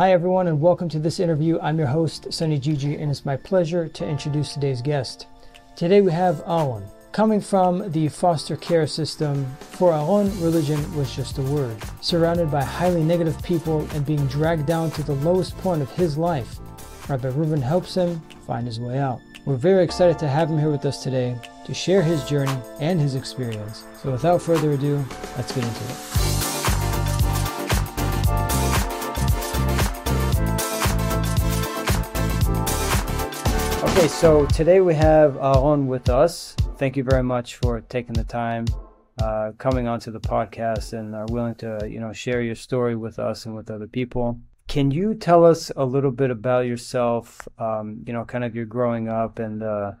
Hi, everyone, and welcome to this interview. I'm your host, Sunny Gigi, and it's my pleasure to introduce today's guest. Today we have Ahron. Coming from the foster care system, for Ahron, religion was just a word. Surrounded by highly negative people and being dragged down to the lowest point of his life, Rabbi Reuven helps him find his way out. We're very excited to have him here with us today to share his journey and his experience. So without further ado, let's get into it. Okay, so today we have Ahron with us. Thank you very much for taking the time, uh, coming onto the podcast, and are willing to, you know, share your story with us and with other people. Can you tell us a little bit about yourself? Um, you know, kind of your growing up and, uh,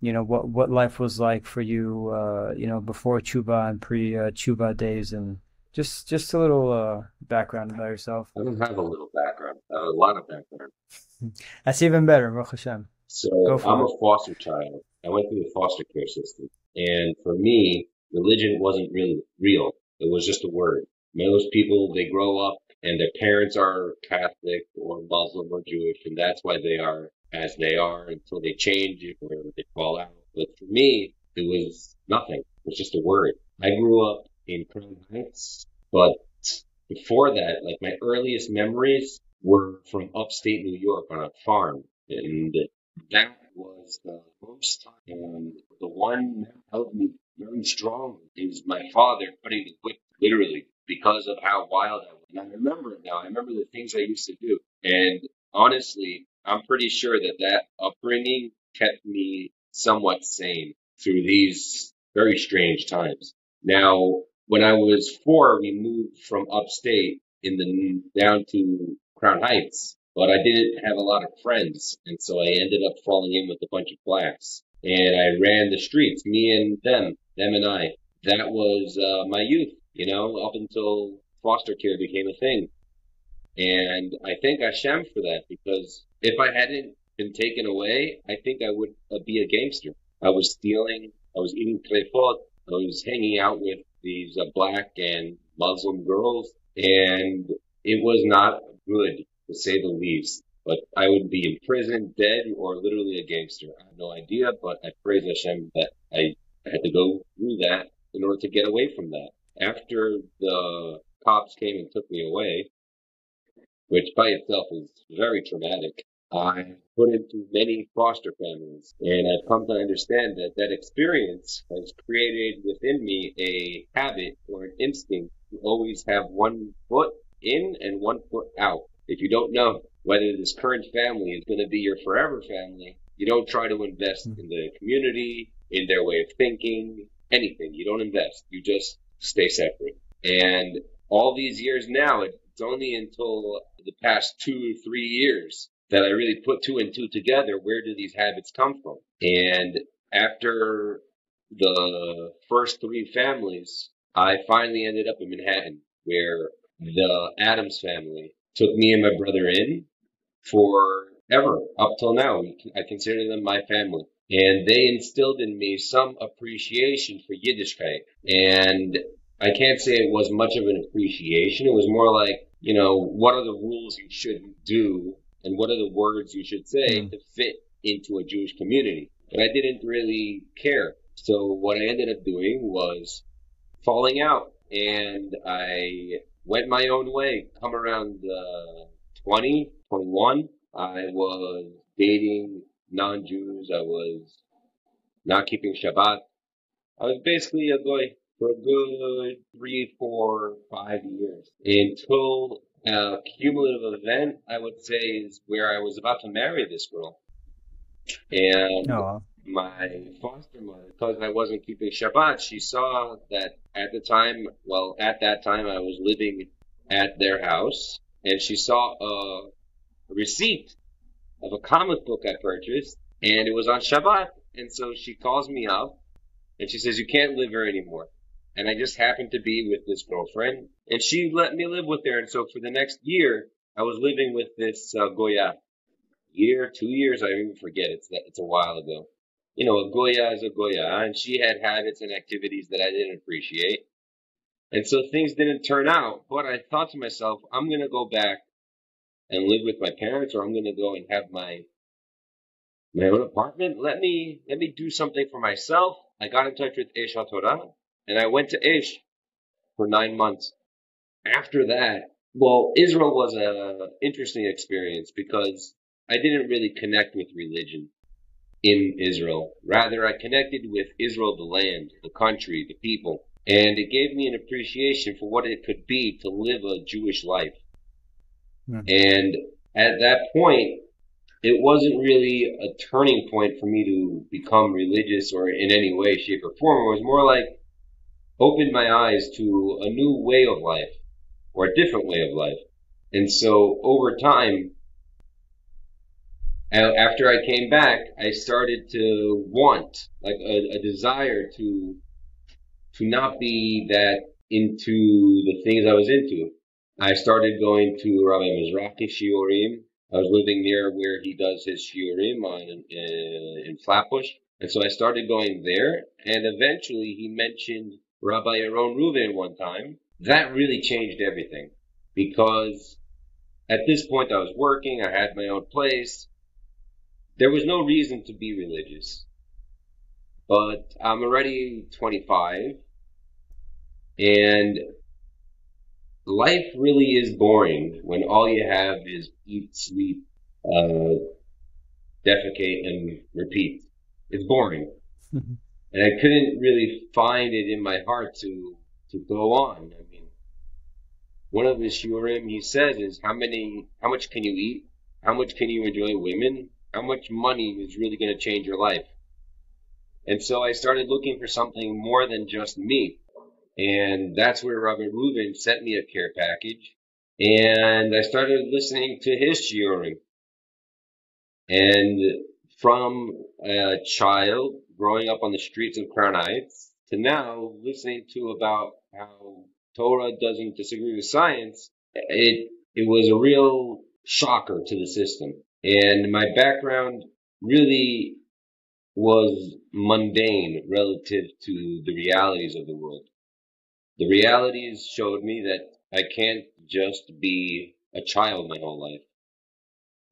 you know, what what life was like for you, uh, you know, before tshuva and pre uh, tshuva days, and just just a little uh, background about yourself. I don't have a little background, a lot of background. That's even better, Baruch Hashem. So I'm it. a foster child. I went through the foster care system, and for me, religion wasn't really real. It was just a word. Most people they grow up and their parents are Catholic or Muslim or Jewish, and that's why they are as they are until they change or they fall out. But for me, it was nothing. It was just a word. I grew up in Crown Heights, but before that, like my earliest memories were from upstate New York on a farm, and that was the first time. And the one that held me very strong is my father putting the whip, literally, because of how wild I was. And I remember it now. I remember the things I used to do. And honestly, I'm pretty sure that that upbringing kept me somewhat sane through these very strange times. Now, when I was four, we moved from upstate in the down to Crown Heights, but I didn't have a lot of friends, and so I ended up falling in with a bunch of blacks. And I ran the streets, me and them, them and I. That was uh, my youth, you know, up until foster care became a thing. And I thank Hashem for that because if I hadn't been taken away, I think I would uh, be a gangster. I was stealing, I was eating trefot, I was hanging out with these uh, black and Muslim girls, and it was not good to say the least. But I would be in prison, dead, or literally a gangster. I have no idea, but I praise Hashem that I had to go through that in order to get away from that. After the cops came and took me away, which by itself is very traumatic, I put into many foster families, and I've come to understand that that experience has created within me a habit or an instinct to always have one foot in and one foot out. If you don't know whether this current family is going to be your forever family, you don't try to invest hmm. in the community, in their way of thinking, anything. You don't invest. You just stay separate. And all these years now, it's only until the past two or three years that I really put two and two together. Where do these habits come from? And after the first three families, I finally ended up in Manhattan, where the Adams family took me and my brother in for ever up till now. I consider them my family. And they instilled in me some appreciation for Yiddishkeit. And I can't say it was much of an appreciation. It was more like, you know, what are the rules you should do and what are the words you should say Mm. to fit into a Jewish community. But I didn't really care. So what I ended up doing was falling out and I went my own way. Come around uh, 20, 21, I was dating non-Jews. I was not keeping Shabbat. I was basically a goy for a good three, four, five years until a cumulative event, I would say, is where I was about to marry this girl. And Oh, my foster mother, because I wasn't keeping Shabbat, she saw that at the time, well, at that time, I was living at their house, and she saw a receipt of a comic book I purchased, and it was on Shabbat. And so she calls me up, and she says, "You can't live here anymore." And I just happened to be with this girlfriend, and she let me live with her. And so for the next year, I was living with this uh, Goya. Year, two years, I even forget. It's it's a while ago. You know, a Goya is a Goya, and she had habits and activities that I didn't appreciate. And so things didn't turn out, but I thought to myself, I'm going to go back and live with my parents, or I'm going to go and have my my own apartment. Let me let me do something for myself. I got in touch with Aish Torah, and I went to Aish for nine months. After that, well, Israel was a interesting experience because I didn't really connect with religion in Israel. Rather, I connected with Israel, the land, the country, the people, and it gave me an appreciation for what it could be to live a Jewish life. Mm-hmm. And at that point, it wasn't really a turning point for me to become religious or in any way, shape, or form. It was more like opened my eyes to a new way of life or a different way of life. And so over time, after I came back, I started to want, like a, a desire to, to not be that into the things I was into. I started going to Rabbi Mizrahi Shiurim. I was living near where he does his Shiurim on, in, in Flatbush. And so I started going there, and eventually he mentioned Rabbi Yaron Reuven one time. That really changed everything because at this point I was working, I had my own place, there was no reason to be religious. But I'm already 25 and life really is boring when all you have is eat, sleep, uh, defecate, and repeat. It's boring. Mm-hmm. and I couldn't really find it in my heart to, to go on. I mean, one of the shiurim he says is how many, how much can you eat? How much can you enjoy women? How much money is really going to change your life. And so I started looking for something more than just me. And that's where Rabbi Reuven sent me a care package. And I started listening to his shiurim. And from a child growing up on the streets of Crown Heights to now listening to about how Torah doesn't disagree with science, it, it was a real shocker to the system. And my background really was mundane relative to the realities of the world. The realities showed me that I can't just be a child my whole life.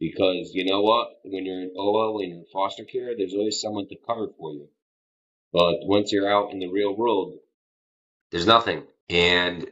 Because you know what? When you're in OL, when you're in foster care, there's always someone to cover for you. But once you're out in the real world, there's nothing. And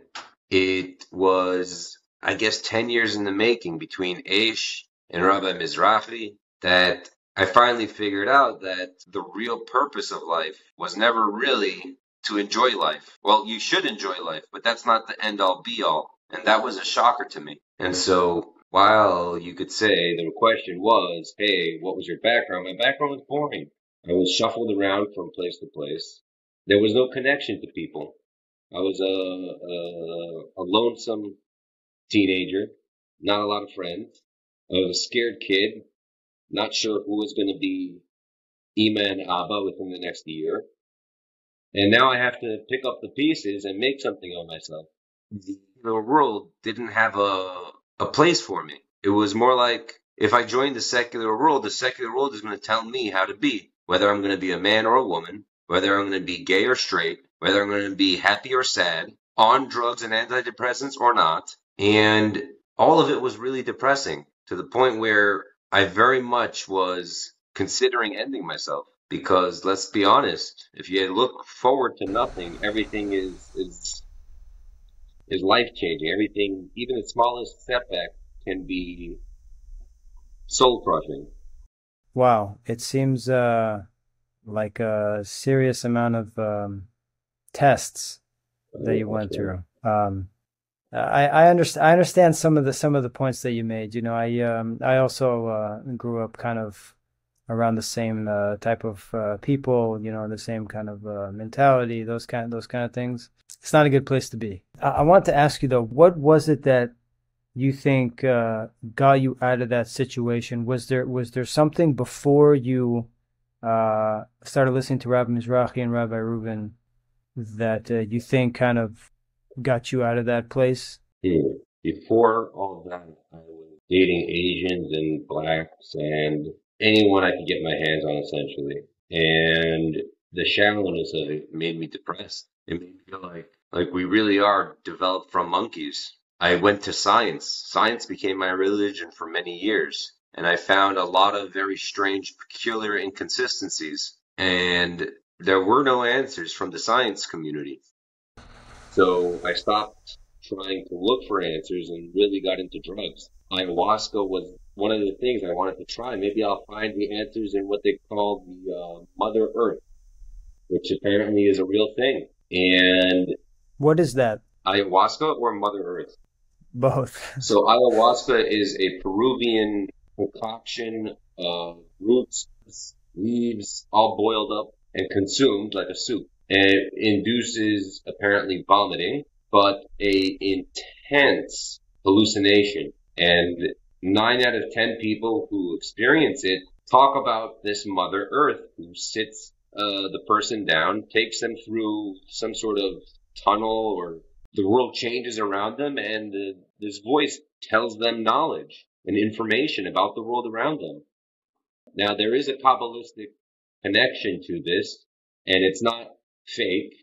it was, I guess, 10 years in the making between Aish and Rabbi Mizrahi that I finally figured out that the real purpose of life was never really to enjoy life. Well, you should enjoy life, but that's not the end all be all. And that was a shocker to me. And so while you could say the question was, hey, what was your background? My background was boring. I was shuffled around from place to place. There was no connection to people. I was a, a, a lonesome teenager, not a lot of friends. I was a scared kid, not sure who was going to be Ima and Abba within the next year. And now I have to pick up the pieces and make something of myself. The world didn't have a, a place for me. It was more like if I joined the secular world, the secular world is going to tell me how to be, whether I'm going to be a man or a woman, whether I'm going to be gay or straight, whether I'm going to be happy or sad, on drugs and antidepressants or not. And all of it was really depressing to the point where I very much was considering ending myself because let's be honest, if you look forward to nothing, everything is is is life changing. Everything, even the smallest setback, can be soul crushing. Wow, it seems uh, like a serious amount of um, tests that you went through. Um, I, I understand. I understand some of the some of the points that you made. You know, I um, I also uh, grew up kind of around the same uh, type of uh, people. You know, the same kind of uh, mentality. Those kind those kind of things. It's not a good place to be. I, I want to ask you though, what was it that you think uh, got you out of that situation? Was there was there something before you uh, started listening to Rabbi Mizrahi and Rabbi Reuven that you think kind of got you out of that place? Hmm. Before all that, I was dating Asians and blacks and anyone I could get my hands on, essentially. And the shallowness of it made me depressed. It made me feel like like we really are developed from monkeys. I went to science. Science became my religion for many years. And I found a lot of very strange, peculiar inconsistencies. And there were no answers from the science community. So I stopped trying to look for answers and really got into drugs. Ayahuasca was one of the things I wanted to try. Maybe I'll find the answers in what they call the uh, Mother Earth, which apparently is a real thing. And what is that? Ayahuasca or Mother Earth? Both. so ayahuasca is a Peruvian concoction of roots, leaves, all boiled up and consumed like a soup. It induces apparently vomiting, but a intense hallucination. And nine out of ten people who experience it talk about this Mother Earth who sits uh, the person down, takes them through some sort of tunnel or the world changes around them and the, this voice tells them knowledge and information about the world around them. Now there is a Kabbalistic connection to this and it's not fake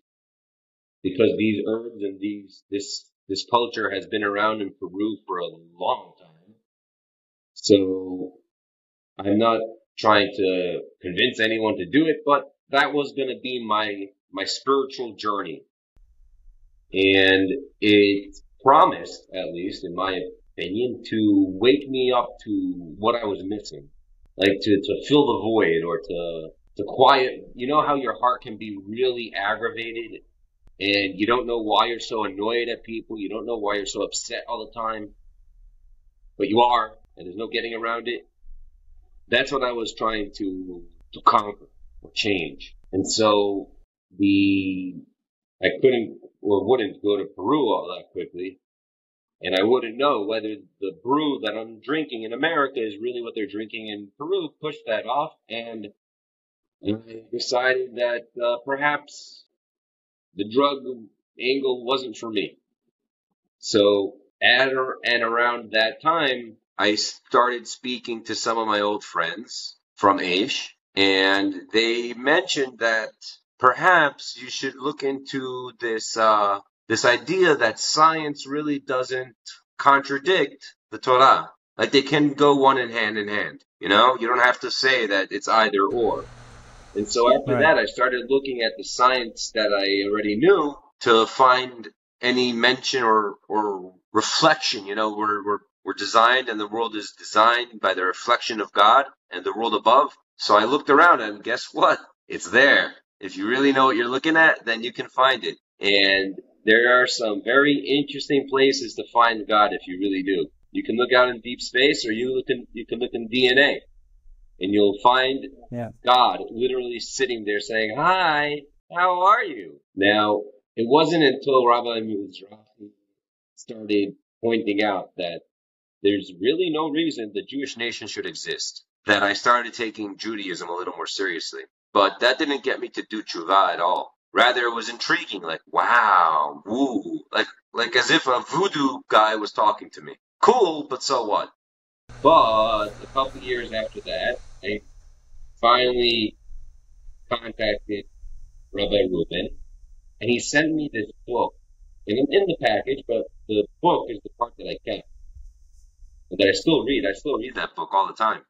because these herbs and these, this, this culture has been around in Peru for a long time. So I'm not trying to convince anyone to do it, but that was going to be my, my spiritual journey and it promised, at least in my opinion, to wake me up to what I was missing, like to, to fill the void or to to quiet. You know how your heart can be really aggravated, and you don't know why you're so annoyed at people. You don't know why you're so upset all the time, but you are, and there's no getting around it. That's what I was trying to to conquer or change, and so the I couldn't or wouldn't go to Peru all that quickly. And I wouldn't know whether the brew that I'm drinking in America is really what they're drinking in Peru. Pushed that off and I decided that uh, perhaps the drug angle wasn't for me. So at or, and around that time, I started speaking to some of my old friends from Aish, and they mentioned that perhaps you should look into this uh, this idea that science really doesn't contradict the Torah. Like they can go one in hand in hand. You know, you don't have to say that it's either or. And so after right. that, I started looking at the science that I already knew to find any mention or or reflection. You know, we're we're we're designed, and the world is designed by the reflection of God and the world above. So I looked around, and guess what? It's there. If you really know what you're looking at, then you can find it. And there are some very interesting places to find God if you really do. You can look out in deep space or you look in, you can look in DNA and you'll find yeah. God literally sitting there saying, Hi, how are you? Now, it wasn't until Rabbi Mizrahi started pointing out that there's really no reason the Jewish nation should exist that I started taking Judaism a little more seriously. But that didn't get me to do tshuva at all. Rather, it was intriguing, like, wow, woo, like, like as if a voodoo guy was talking to me. Cool, but so what? But a couple years after that, I finally contacted Rabbi Reuven, and he sent me this book. And in the package, but the book is the part that I kept. And that I still read. I still read that book all the time.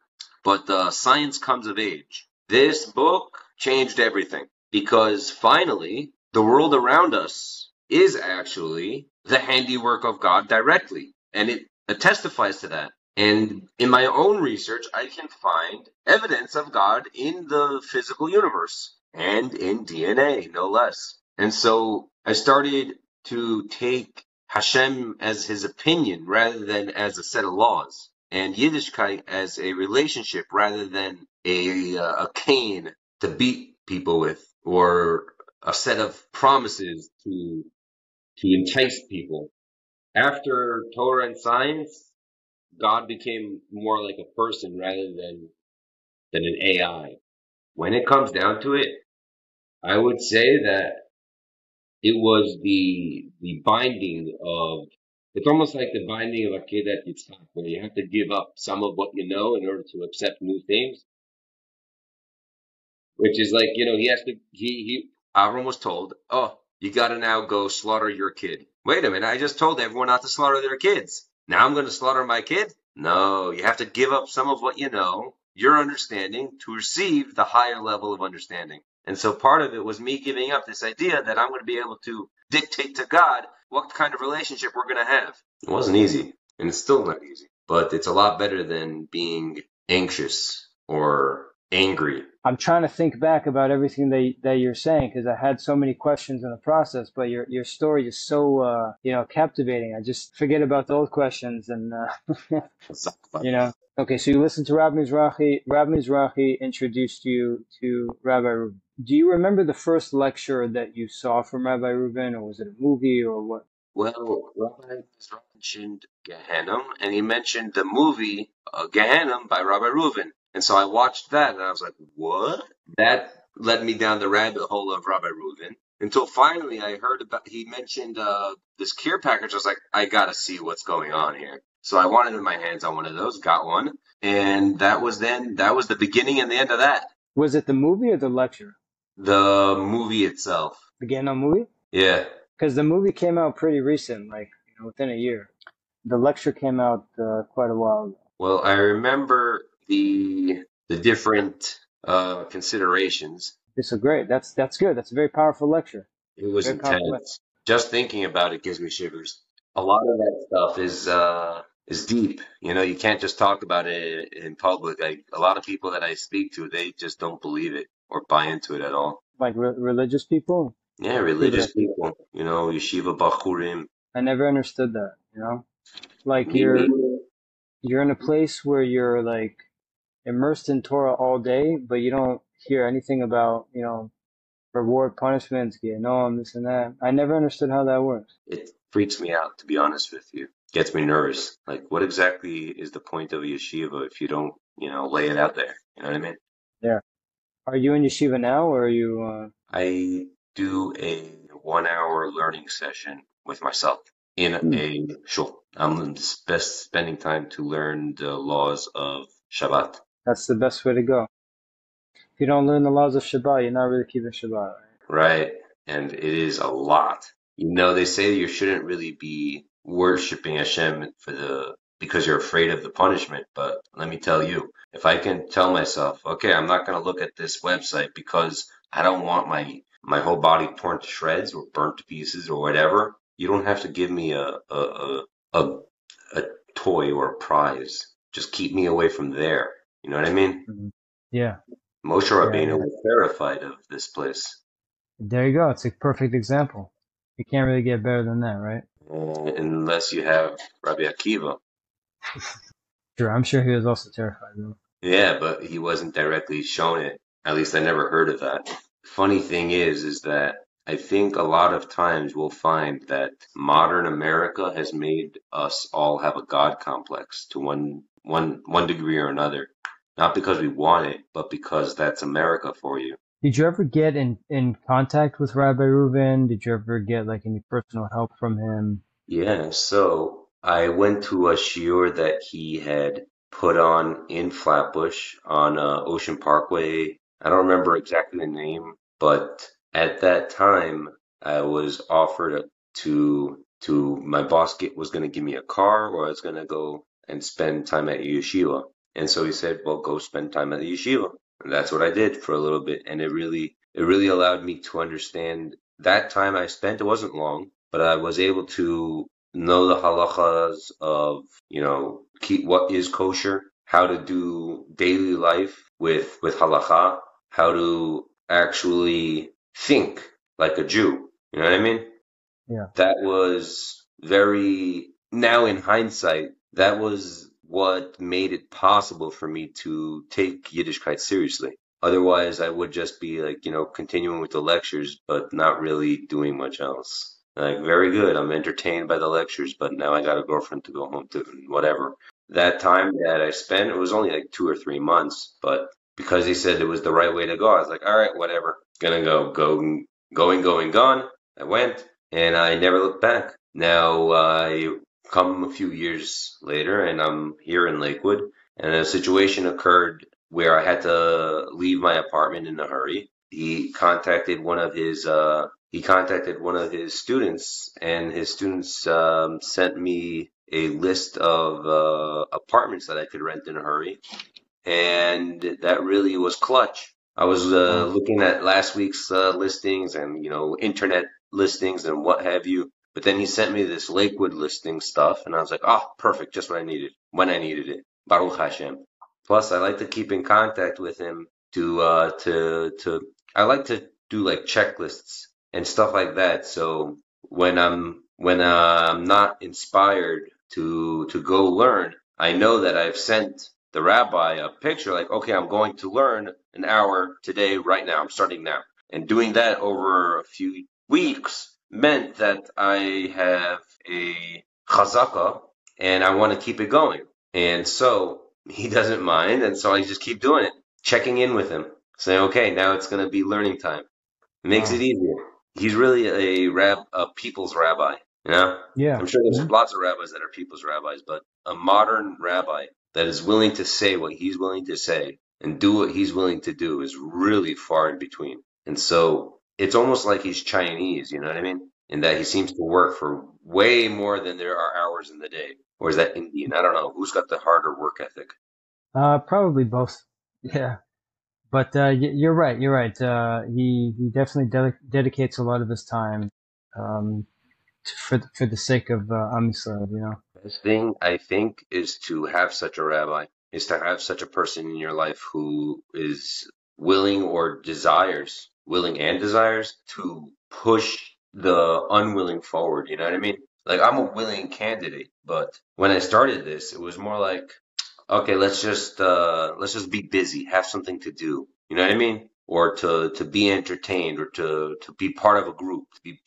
But uh, Science Comes of Age. This book changed everything because finally the world around us is actually the handiwork of God directly. And it, it testifies to that. And in my own research, I can find evidence of God in the physical universe and in DNA, no less. And so I started to take Hashem as his opinion rather than as a set of laws, and Yiddishkeit as a relationship rather than a uh, a cane to beat people with or a set of promises to to entice people. After Torah and science, God became more like a person rather than than an AI. When it comes down to it, I would say that it was the the binding of it's almost like the binding of a kid Akedat Yitzhak, where you have to give up some of what you know in order to accept new things which is like you know he has to he he Avram was told, oh, you got to now go slaughter your kid. Wait a minute, I just told everyone not to slaughter their kids. Now I'm going to slaughter my kid? No, you have to give up some of what you know, your understanding, to receive the higher level of understanding. And so part of it was me giving up this idea that I'm going to be able to dictate to God what kind of relationship we're going to have. It wasn't easy, and it's still not easy, but it's a lot better than being anxious or angry. I'm trying to think back about everything that that you're saying because I had so many questions in the process, but your your story is so uh, you know captivating. I just forget about the old questions and uh, you know. Okay, so you listened to Rabbi Mizrahi. Rabbi Mizrahi introduced you to Rabbi Reuven. Do you remember the first lecture that you saw from Rabbi Reuven, or was it a movie, or what? Well, Rabbi mentioned Gehenna, and he mentioned the movie uh, Gehenna by Rabbi Reuven. And so I watched that and I was like, what? That led me down the rabbit hole of Rabbi Reuven until finally I heard about, he mentioned uh, this care package. I was like, I got to see what's going on here. So I wanted in my hands on one of those, got one. And that was then, that was the beginning and the end of that. Was it the movie or the lecture? The movie itself. The Gehenna movie? Yeah. Because the movie came out pretty recent, like you know, within a year. The lecture came out uh, quite a while ago. Well, I remember the the different uh, considerations. It's a great. That's that's good. That's a very powerful lecture. It was Very intense. Just thinking about it gives me shivers. A lot of that stuff is uh, is deep. You know, you can't just talk about it in public. Like a lot of people that I speak to, they just don't believe it or buy into it at all. Like re- religious people. Yeah, religious people. You know, yeshiva bachurim. I never understood that. You know, like Me you're you're in a place where you're like immersed in Torah all day, but you don't hear anything about you know reward punishments, Gehenom, this and that. I never understood how that works. It freaks me out, to be honest with you. Gets me nervous. Like, what exactly is the point of a yeshiva if you don't, you know, lay it out there? You know what I mean? Yeah. Are you in yeshiva now, or are you? Uh, I do a one hour learning session with myself in Hmm. a shul. I'm best spending time to learn the laws of Shabbat. That's the best way to go. If you don't learn the laws of Shabbat, you're not really keeping Shabbat. Right? Right. And it is a lot. You know, they say you shouldn't really be worshiping Hashem for the because you're afraid of the punishment. But let me tell you, if I can tell myself, okay, I'm not going to look at this website because I don't want my my whole body torn to shreds or burnt to pieces or whatever, you don't have to give me a a a, a, a toy or a prize. Just keep me away from there. You know what I mean? Yeah. Moshe Yeah, Rabbeinu yeah. was terrified of this place. There you go. It's a perfect example. You can't really get better than that, right? Uh, unless you have Rabbi Akiva. Sure. I'm sure he was also terrified. Though. Yeah, but he wasn't directly shown it. At least I never heard of that. Funny thing is, is that I think a lot of times we'll find that modern America has made us all have a God complex to one one one degree or another. Not because we want it, but because that's America for you. Did you ever get in, in contact with Rabbi Reuven? Did you ever get like any personal help from him? Yeah, so I went to a shiur that he had put on in Flatbush on uh, Ocean Parkway. I don't remember exactly the name, but at that time I was offered to to my boss get, was going to give me a car or I was going to go and spend time at yeshiva. And so he said, "Well, go spend time at the yeshiva." And that's what I did for a little bit, and it really it really allowed me to understand that time I spent. It wasn't long, but I was able to know the halachas of you know keep what is kosher, how to do daily life with with halacha, how to actually think like a Jew. You know what I mean? Yeah. That was very now in hindsight, that was what made it possible for me to take Yiddishkeit seriously. Otherwise, I would just be like, you know, continuing with the lectures, but not really doing much else. Like, very good. I'm entertained by the lectures, but now I got a girlfriend to go home to, and whatever. That time that I spent, it was only like two or three months, but because he said it was the right way to go, I was like, all right, whatever. Gonna go, go, going, going, gone. I went, and I never looked back. Now I come a few years later, and I'm here in Lakewood, and a situation occurred where I had to leave my apartment in a hurry. He contacted one of his uh, he contacted one of his students, and his students um, sent me a list of uh, apartments that I could rent in a hurry, and that really was clutch. I was uh, looking at last week's uh, listings and you know internet listings and what have you, but then he sent me this Lakewood listing stuff, and I was like, oh, perfect, just what I needed when I needed it. Baruch Hashem. Plus, I like to keep in contact with him to uh, to to. I like to do like checklists and stuff like that. So when I'm when I'm not inspired to to go learn, I know that I've sent the rabbi a picture like, okay, I'm going to learn an hour today, right now. I'm starting now. And doing that over a few weeks meant that I have a chazaka and I want to keep it going. And so he doesn't mind. And so I just keep doing it, checking in with him, saying, okay, now it's going to be learning time. It makes wow. it easier he's really a rab a people's rabbi. You know? Yeah. I'm sure there's mm-hmm. lots of rabbis that are people's rabbis, but a modern rabbi that is willing to say what he's willing to say and do what he's willing to do is really far in between. And so it's almost like he's Chinese, you know what I mean? In that he seems to work for way more than there are hours in the day. Or is that Indian? I don't know. Who's got the harder work ethic? Uh, probably both. Yeah. But uh, you're right. You're right. Uh, he he definitely de- dedicates a lot of his time um, for for the sake of uh, Am Yisrael, You know. Best thing I think is to have such a rabbi. Is to have such a person in your life who is willing or desires, willing and desires to push the unwilling forward. You know what I mean? Like I'm a willing candidate, but when I started this, it was more like okay, let's just uh, let's just be busy, have something to do. You know what I mean? Or to to be entertained, or to to be part of a group, to be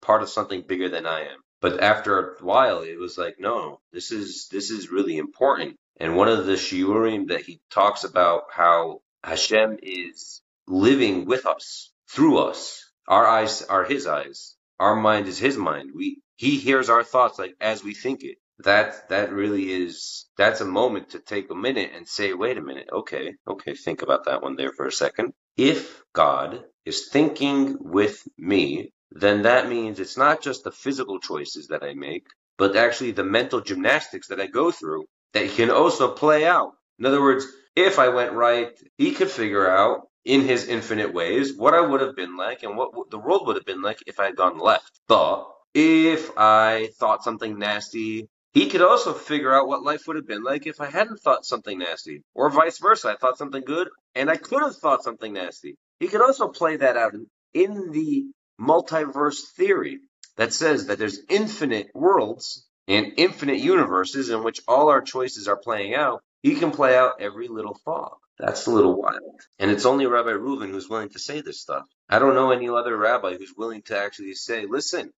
part of something bigger than I am. But after a while, it was like, no, this is this is really important. And one of the shiurim that he talks about how Hashem is living with us, through us. Our eyes are His eyes. Our mind is His mind. We He hears our thoughts like as we think it that that really is that's a moment to take a minute and say wait a minute okay okay think about that one there for a second if god is thinking with me then that means it's not just the physical choices that i make but actually the mental gymnastics that i go through that can also play out in other words if i went right he could figure out in his infinite ways what i would have been like and what the world would have been like if i had gone left but if I thought something nasty he could also figure out what life would have been like if I hadn't thought something nasty, or vice versa. I thought something good and I could have thought something nasty. He could also play that out in the multiverse theory that says that there's infinite worlds and infinite universes in which all our choices are playing out. He can play out every little thought. That's a little wild. And it's only Rabbi Reuven who's willing to say this stuff. I don't know any other rabbi who's willing to actually say, listen,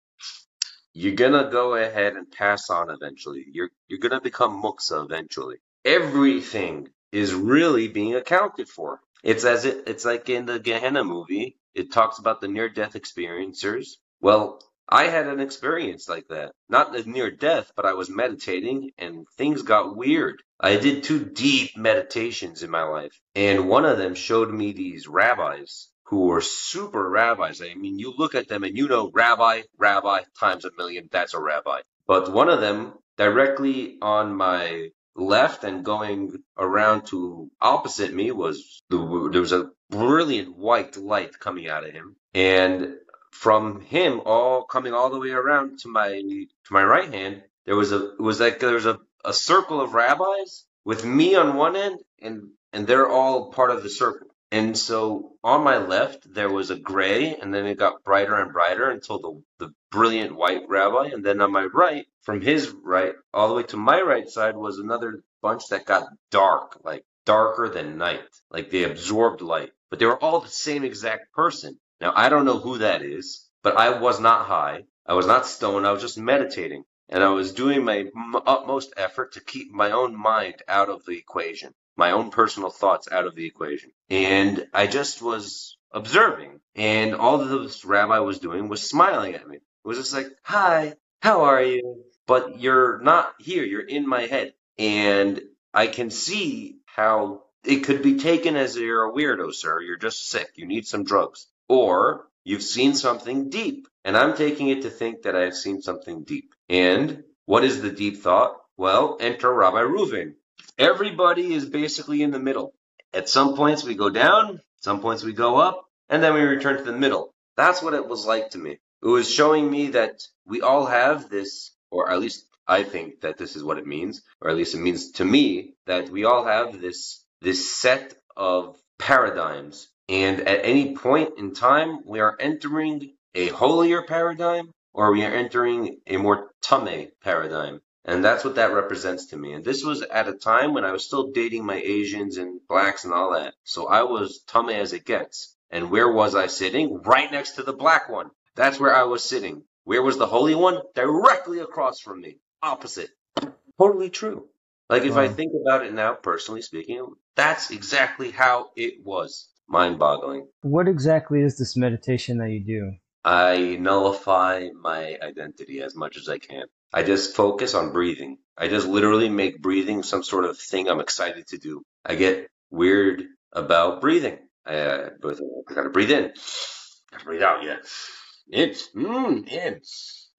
you're gonna go ahead and pass on eventually. You're you're gonna become muksa eventually. Everything is really being accounted for. It's as it it's like in the Gehenna movie. It talks about the near death experiencers. Well, I had an experience like that. Not near death, but I was meditating and things got weird. I did two deep meditations in my life, and one of them showed me these rabbis who were super rabbis. I mean, you look at them and you know rabbi, rabbi times a million, that's a rabbi. But one of them directly on my left and going around to opposite me was the, there was a brilliant white light coming out of him. And from him all coming all the way around to my to my right hand, there was a was like there was a, a circle of rabbis with me on one end and and they're all part of the circle. And so on my left, there was a gray, and then it got brighter and brighter until the, the brilliant white rabbi. And then on my right, from his right, all the way to my right side, was another bunch that got dark, like darker than night. Like they absorbed light. But they were all the same exact person. Now, I don't know who that is, but I was not high. I was not stoned. I was just meditating. And I was doing my utmost effort to keep my own mind out of the equation my own personal thoughts out of the equation. And I just was observing, and all this rabbi was doing was smiling at me. It was just like, Hi, how are you? But you're not here, you're in my head. And I can see how it could be taken as you're a weirdo, sir. You're just sick. You need some drugs. Or you've seen something deep. And I'm taking it to think that I've seen something deep. And what is the deep thought? Well, enter Rabbi Reuven. Everybody is basically in the middle. At some points we go down, some points we go up, and then we return to the middle. That's what it was like to me. It was showing me that we all have this, or at least I think that this is what it means, or at least it means to me that we all have this this set of paradigms, and at any point in time we are entering a holier paradigm, or we are entering a more tame paradigm. And that's what that represents to me. And this was at a time when I was still dating my Asians and blacks and all that. So I was tame as it gets. And where was I sitting? Right next to the black one. That's where I was sitting. Where was the holy one? Directly across from me. Opposite. Totally true. Like if wow. I think about it now, personally speaking, that's exactly how it was. Mind boggling. What exactly is this meditation that you do? I nullify my identity as much as I can. I just focus on breathing. I just literally make breathing some sort of thing I'm excited to do. I get weird about breathing. I, uh, I gotta breathe in. Gotta breathe out, yeah. In, mm, in,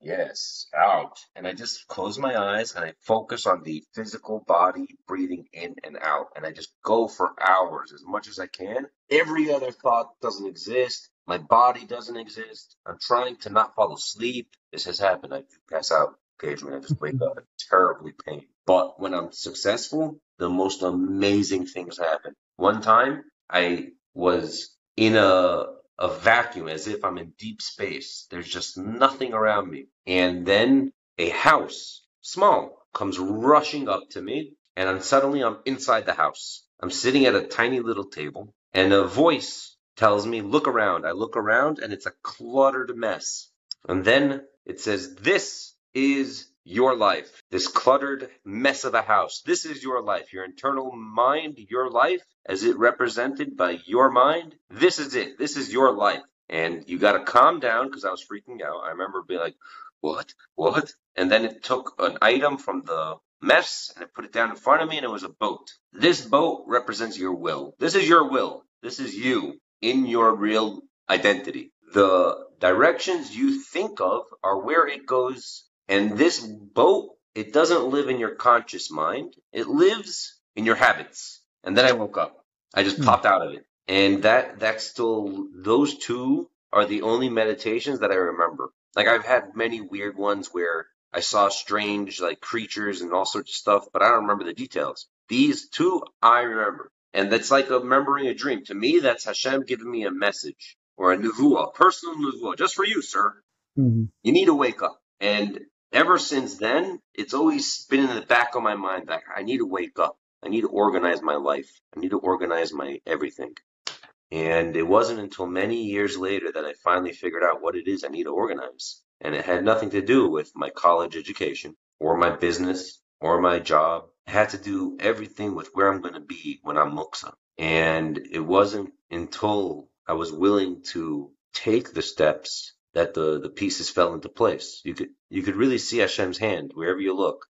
yes, out. And I just close my eyes and I focus on the physical body breathing in and out. And I just go for hours as much as I can. Every other thought doesn't exist. My body doesn't exist. I'm trying to not fall asleep. This has happened. I pass out occasionally. I just wake up in terribly pain. But when I'm successful, the most amazing things happen. One time I was in a a vacuum as if I'm in deep space. There's just nothing around me. And then a house, small, comes rushing up to me and I'm suddenly I'm inside the house. I'm sitting at a tiny little table and a voice tells me, look around. I look around and it's a cluttered mess. And then it says, this is your life, this cluttered mess of a house. This is your life, your internal mind, your life as it represented by your mind. This is it. This is your life. And you got to calm down because I was freaking out. I remember being like, what? What? And then it took an item from the mess and it put it down in front of me and it was a boat. This boat represents your will. This is your will. This is you in your real identity. The directions you think of are where it goes and this boat, it doesn't live in your conscious mind. It lives in your habits. And then I woke up. I just hmm. popped out of it. And that, that's still, those two are the only meditations that I remember. Like I've had many weird ones where I saw strange like creatures and all sorts of stuff, but I don't remember the details. These two I remember. And that's like remembering a dream. To me, that's Hashem giving me a message or a nevuah, personal nevuah, just for you, sir. Mm-hmm. You need to wake up. And ever since then, it's always been in the back of my mind that I need to wake up. I need to organize my life. I need to organize my everything. And it wasn't until many years later that I finally figured out what it is I need to organize. And it had nothing to do with my college education or my business or my job. It had to do everything with where I'm going to be when I'm muksa. And it wasn't until I was willing to take the steps that the the pieces fell into place. You could you could really see Hashem's hand wherever you look,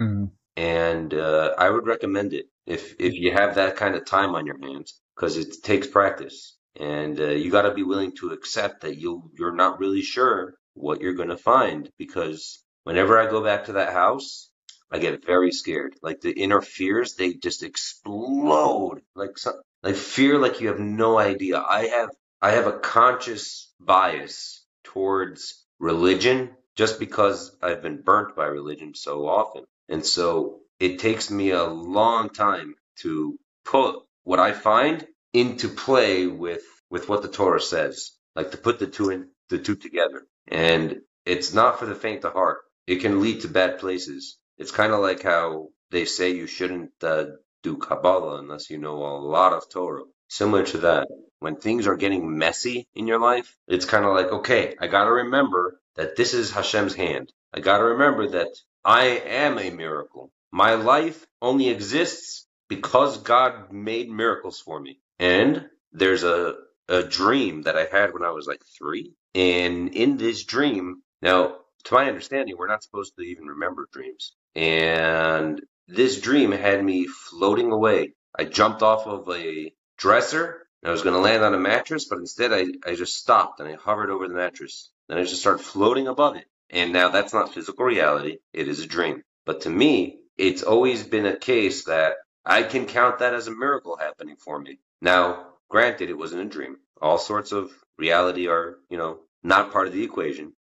mm-hmm. and uh, I would recommend it if if you have that kind of time on your hands because it takes practice, and uh, you got to be willing to accept that you you're not really sure what you're going to find because whenever I go back to that house. I get very scared. Like the inner fears, they just explode. Like some, like fear, like you have no idea. I have I have a conscious bias towards religion just because I've been burnt by religion so often. And so it takes me a long time to put what I find into play with, with what the Torah says, like to put the two in, the two together. And it's not for the faint of heart. It can lead to bad places. It's kind of like how they say you shouldn't uh, do Kabbalah unless you know a lot of Torah. Similar to that when things are getting messy in your life, it's kind of like, okay, I got to remember that this is Hashem's hand. I got to remember that I am a miracle. My life only exists because God made miracles for me. And there's a, a dream that I had when I was like three. And in this dream, now, to my understanding, we're not supposed to even remember dreams. And this dream had me floating away. I jumped off of a dresser I was going to land on a mattress, but instead I, I just stopped and I hovered over the mattress. Then I just started floating above it. And now that's not physical reality. It is a dream. But to me, it's always been a case that I can count that as a miracle happening for me. Now, granted, it wasn't a dream. All sorts of reality are, you know, not part of the equation.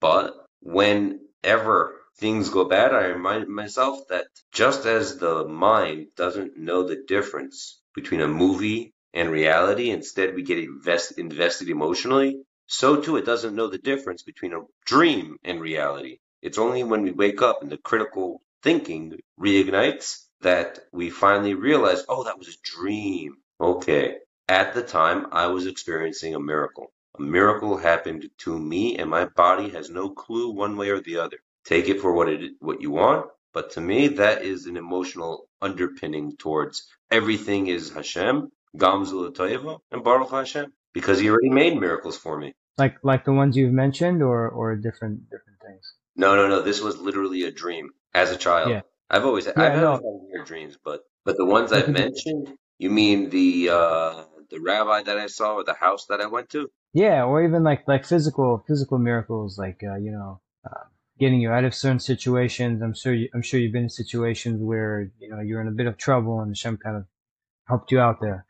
But whenever things go bad, I remind myself that just as the mind doesn't know the difference between a movie and reality, instead we get invest, invested emotionally, so too it doesn't know the difference between a dream and reality. It's only when we wake up and the critical thinking reignites that we finally realize, oh, that was a dream. Okay. At the time, I was experiencing a miracle. A miracle happened to me, and my body has no clue one way or the other. Take it for what it what you want, but to me, that is an emotional underpinning towards everything is Hashem, Gamzul Toivo, and Baruch Hashem, because He already made miracles for me. Like like the ones you've mentioned, or or different different things. No, no, no. This was literally a dream as a child. Yeah. I've always yeah, I've had weird dreams, but but the ones I've mentioned, you mean the uh the rabbi that I saw or the house that I went to? Yeah, or even like like physical physical miracles, like uh, you know, uh, getting you out of certain situations. I'm sure you, I'm sure you've been in situations where you know you're in a bit of trouble and Hashem kind of helped you out there.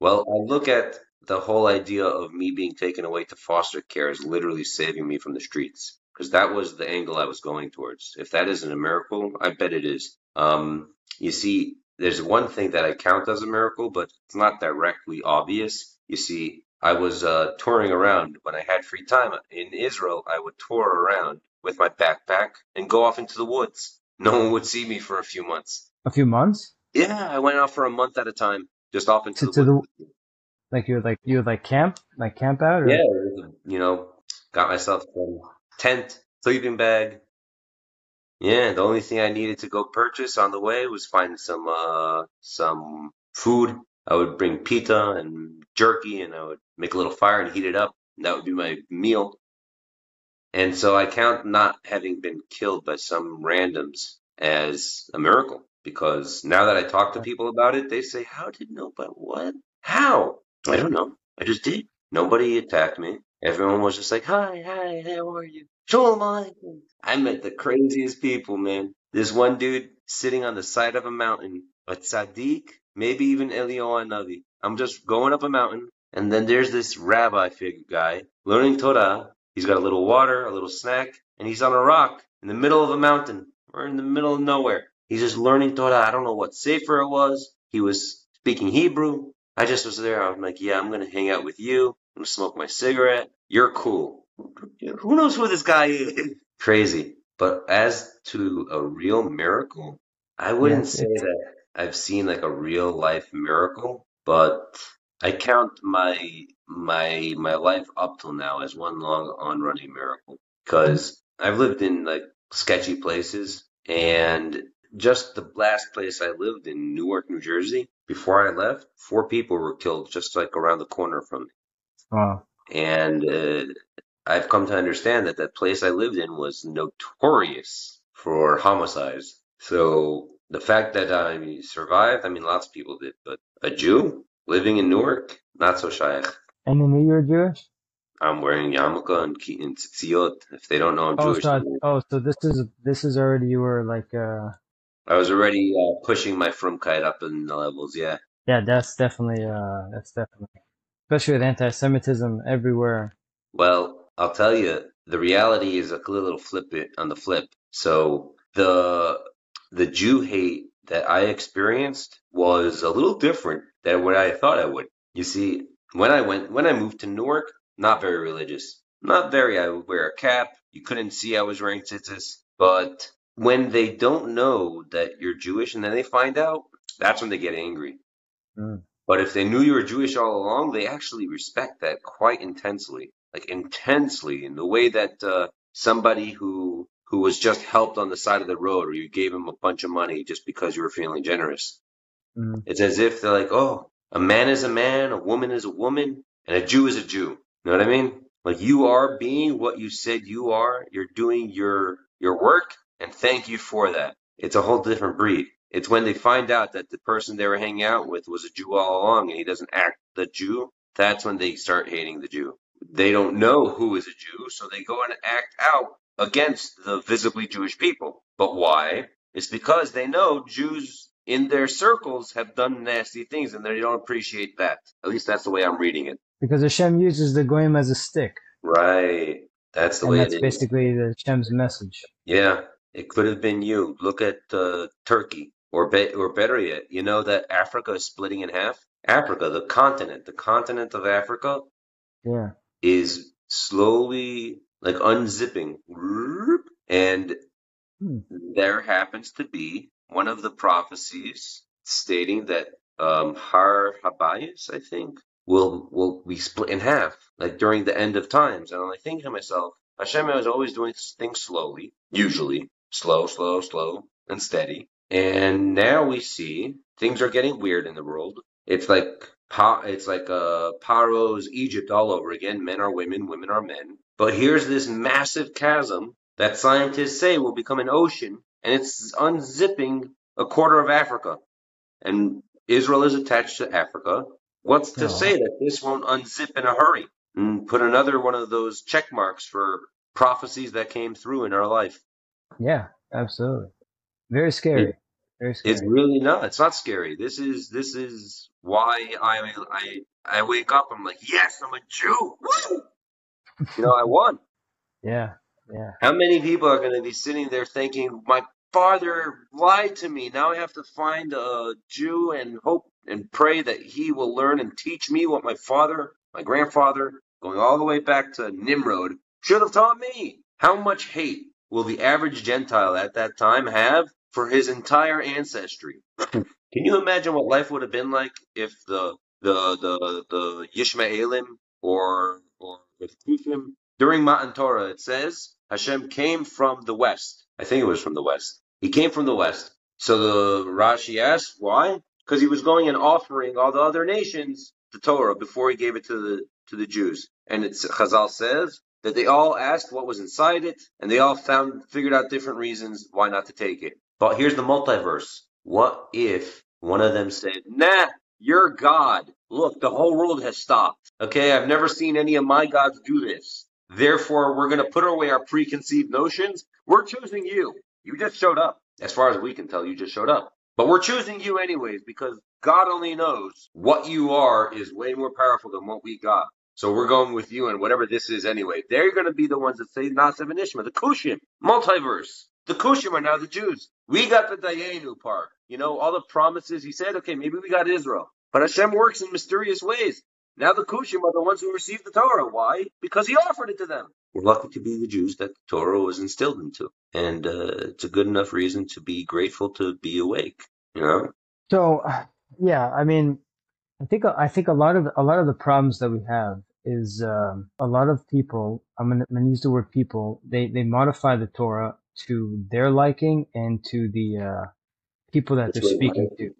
Well, I look at the whole idea of me being taken away to foster care as literally saving me from the streets because that was the angle I was going towards. If that isn't a miracle, I bet it is. Um, you see, there's one thing that I count as a miracle, but it's not directly obvious. You see, I was uh, touring around when I had free time in Israel. I would tour around with my backpack and go off into the woods. No one would see me for a few months. A few months? Yeah, I went off for a month at a time, just off into to, the woods. The, like you would like you would like camp, like camp out, or? Yeah, you know, got myself some tent, sleeping bag. Yeah, the only thing I needed to go purchase on the way was find some uh some food. I would bring pita and jerky, and I would make a little fire and heat it up. That would be my meal. And so I count not having been killed by some randoms as a miracle because now that I talk to people about it, they say, How did nobody, what? How? I don't know. I just did. Nobody attacked me. Everyone was just like, hi, hi, how are you? Shalom Aleichem. I met the craziest people, man. This one dude sitting on the side of a mountain, a tzaddik, maybe even Eliyahu Navi. I'm just going up a mountain, and then there's this rabbi figure guy learning Torah. He's got a little water, a little snack, and he's on a rock in the middle of a mountain. We're in the middle of nowhere. He's just learning Torah. I don't know what sefer it was. He was speaking Hebrew. I just was there. I'm like, yeah, I'm going to hang out with you. I'm gonna smoke my cigarette. You're cool. Who knows who this guy is? Crazy. But as to a real miracle, I wouldn't say that I've seen like a real life miracle, but I count my my my life up till now as one long on running miracle because I've lived in like sketchy places and just the last place I lived in Newark, New Jersey, before I left, four people were killed just like around the corner from me. Wow. And uh, I've come to understand that that place I lived in was notorious for homicides. So the fact that I survived, I mean, lots of people did, but a Jew living in Newark, not so shy. And knew you were Jewish? I'm wearing yarmulke and, and tzitziot. If they don't know I'm oh, Jewish. So oh, so this is this is already you were like. uh I was already uh, pushing my frumkeit up in the levels. Yeah. Yeah, that's definitely uh that's definitely especially with anti-Semitism everywhere. Well, I'll tell you, the reality is a little flip it on the flip. So the the Jew hate that I experienced was a little different than what I thought I would. You see, when I went when I moved to Newark, not very religious. Not very. I would wear a cap. You couldn't see I was wearing tzitzis. But when they don't know that you're Jewish and then they find out, that's when they get angry. Mm. But if they knew you were Jewish all along, they actually respect that quite intensely, like intensely, in the way that uh, somebody who who was just helped on the side of the road, or you gave him a bunch of money just because you were feeling generous. Mm. It's as if they're like, oh, a man is a man, a woman is a woman, and a Jew is a Jew. You know what I mean? Like you are being what you said you are. You're doing your your work, and thank you for that. It's a whole different breed. It's when they find out that the person they were hanging out with was a Jew all along and he doesn't act the Jew, that's when they start hating the Jew. They don't know who is a Jew, so they go and act out against the visibly Jewish people. But why? It's because they know Jews in their circles have done nasty things and they don't appreciate that. At least that's the way I'm reading it. Because Hashem uses the goyim as a stick. Right. That's the and way that's it is. basically the Hashem's message. Yeah, it could have been you. Look at uh, Turkey, or be- or better yet, you know that Africa is splitting in half. Africa, the continent, the continent of Africa, Yeah. is slowly like unzipping, and Hmm. there happens to be one of the prophecies stating that um, Har Habayis, I think, will will be split in half, like during the end of times. And I think to myself, Hashem is always doing things slowly, usually slow, slow, slow, and steady. And now we see things are getting weird in the world. It's like it's like uh, Paro's Egypt all over again. Men are women, women are men. But here's this massive chasm that scientists say will become an ocean, and it's unzipping a quarter of Africa. And Israel is attached to Africa. What's to Oh. say that this won't unzip in a hurry and put another one of those check marks for prophecies that came through in our life? Yeah, absolutely. Very scary. Very scary. It's really not. It's not scary. This is this is why I I I wake up. I'm like, yes, I'm a Jew. Woo! You know, I won. yeah. Yeah. How many people are going to be sitting there thinking, my father lied to me. Now I have to find a Jew and hope and pray that he will learn and teach me what my father, my grandfather, going all the way back to Nimrod, should have taught me. How much hate will the average Gentile at that time have for his entire ancestry? Can you imagine what life would have been like if the the the the Yishmaelim or or the during Matan Torah it says Hashem came from the west. I think it was from the west. He came from the west. So the Rashi asks why? Because he was going and offering all the other nations the Torah before he gave it to the to the Jews. And it's Chazal says that they all asked what was inside it, and they all found figured out different reasons why not to take it. But here's the multiverse. What if one of them said, Nah, you're God. Look, the whole world has stopped. Okay, I've never seen any of my gods do this. Therefore, we're going to put away our preconceived notions. We're choosing you. You just showed up. As far as we can tell, you just showed up. But we're choosing you anyways because God only knows what you are is way more powerful than what we got. So we're going with you and whatever this is anyway. They're going to be the ones that say Nasav and Ishma, the Kushim, multiverse. The Kushim are now the Jews. We got the Dayenu part. You know, all the promises. He said, okay, maybe we got Israel. But Hashem works in mysterious ways. Now the Kushim are the ones who received the Torah. Why? Because he offered it to them. We're lucky to be the Jews that the Torah was instilled into. And uh, it's a good enough reason to be grateful to be awake. You know? So, yeah, I mean, I think I think a lot of a lot of the problems that we have is um, a lot of people. I'm gonna, I'm gonna use the word people. They they modify the Torah to their liking and to the uh, people that That's they're what my speaking to.